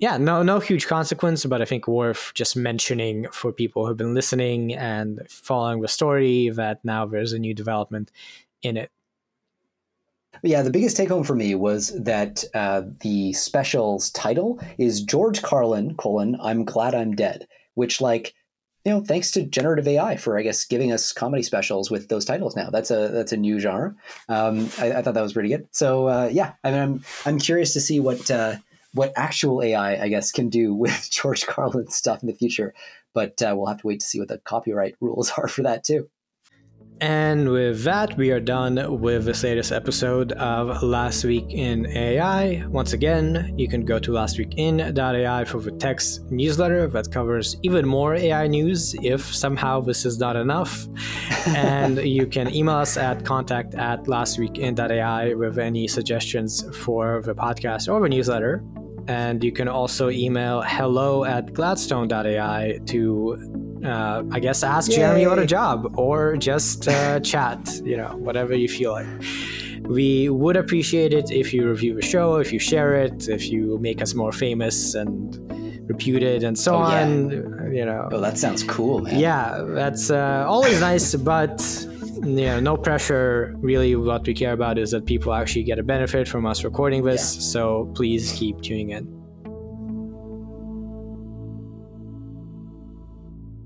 yeah, no, no huge consequence, but I think worth just mentioning for people who've been listening and following the story that now there's a new development in it. Yeah, the biggest take home for me was that uh, the special's title is George Carlin colon I'm glad I'm dead, which like you know thanks to generative AI for I guess giving us comedy specials with those titles now. That's a that's a new genre. Um, I, I, thought that was pretty good. So uh, yeah, I mean I'm I'm curious to see what uh, what actual AI I guess can do with George Carlin's stuff in the future, but uh, we'll have to wait to see what the copyright rules are for that too. And with that, we are done with this latest episode of Last Week in AI. Once again, you can go to lastweekin.ai for the text newsletter that covers even more AI news if somehow this is not enough. and you can email us at contact at lastweekin.ai with any suggestions for the podcast or the newsletter. And you can also email hello at gladstone.ai to uh, I guess ask Yay. Jeremie about a job or just uh, chat, you know, whatever you feel like. We would appreciate it if you review the show, if you share it, if you make us more famous and reputed and so oh, on. Yeah. You know. Oh, that sounds cool, man. Yeah, that's uh, always nice, but you know, no pressure. Really, what we care about is that people actually get a benefit from us recording this. Yeah. So please keep tuning in.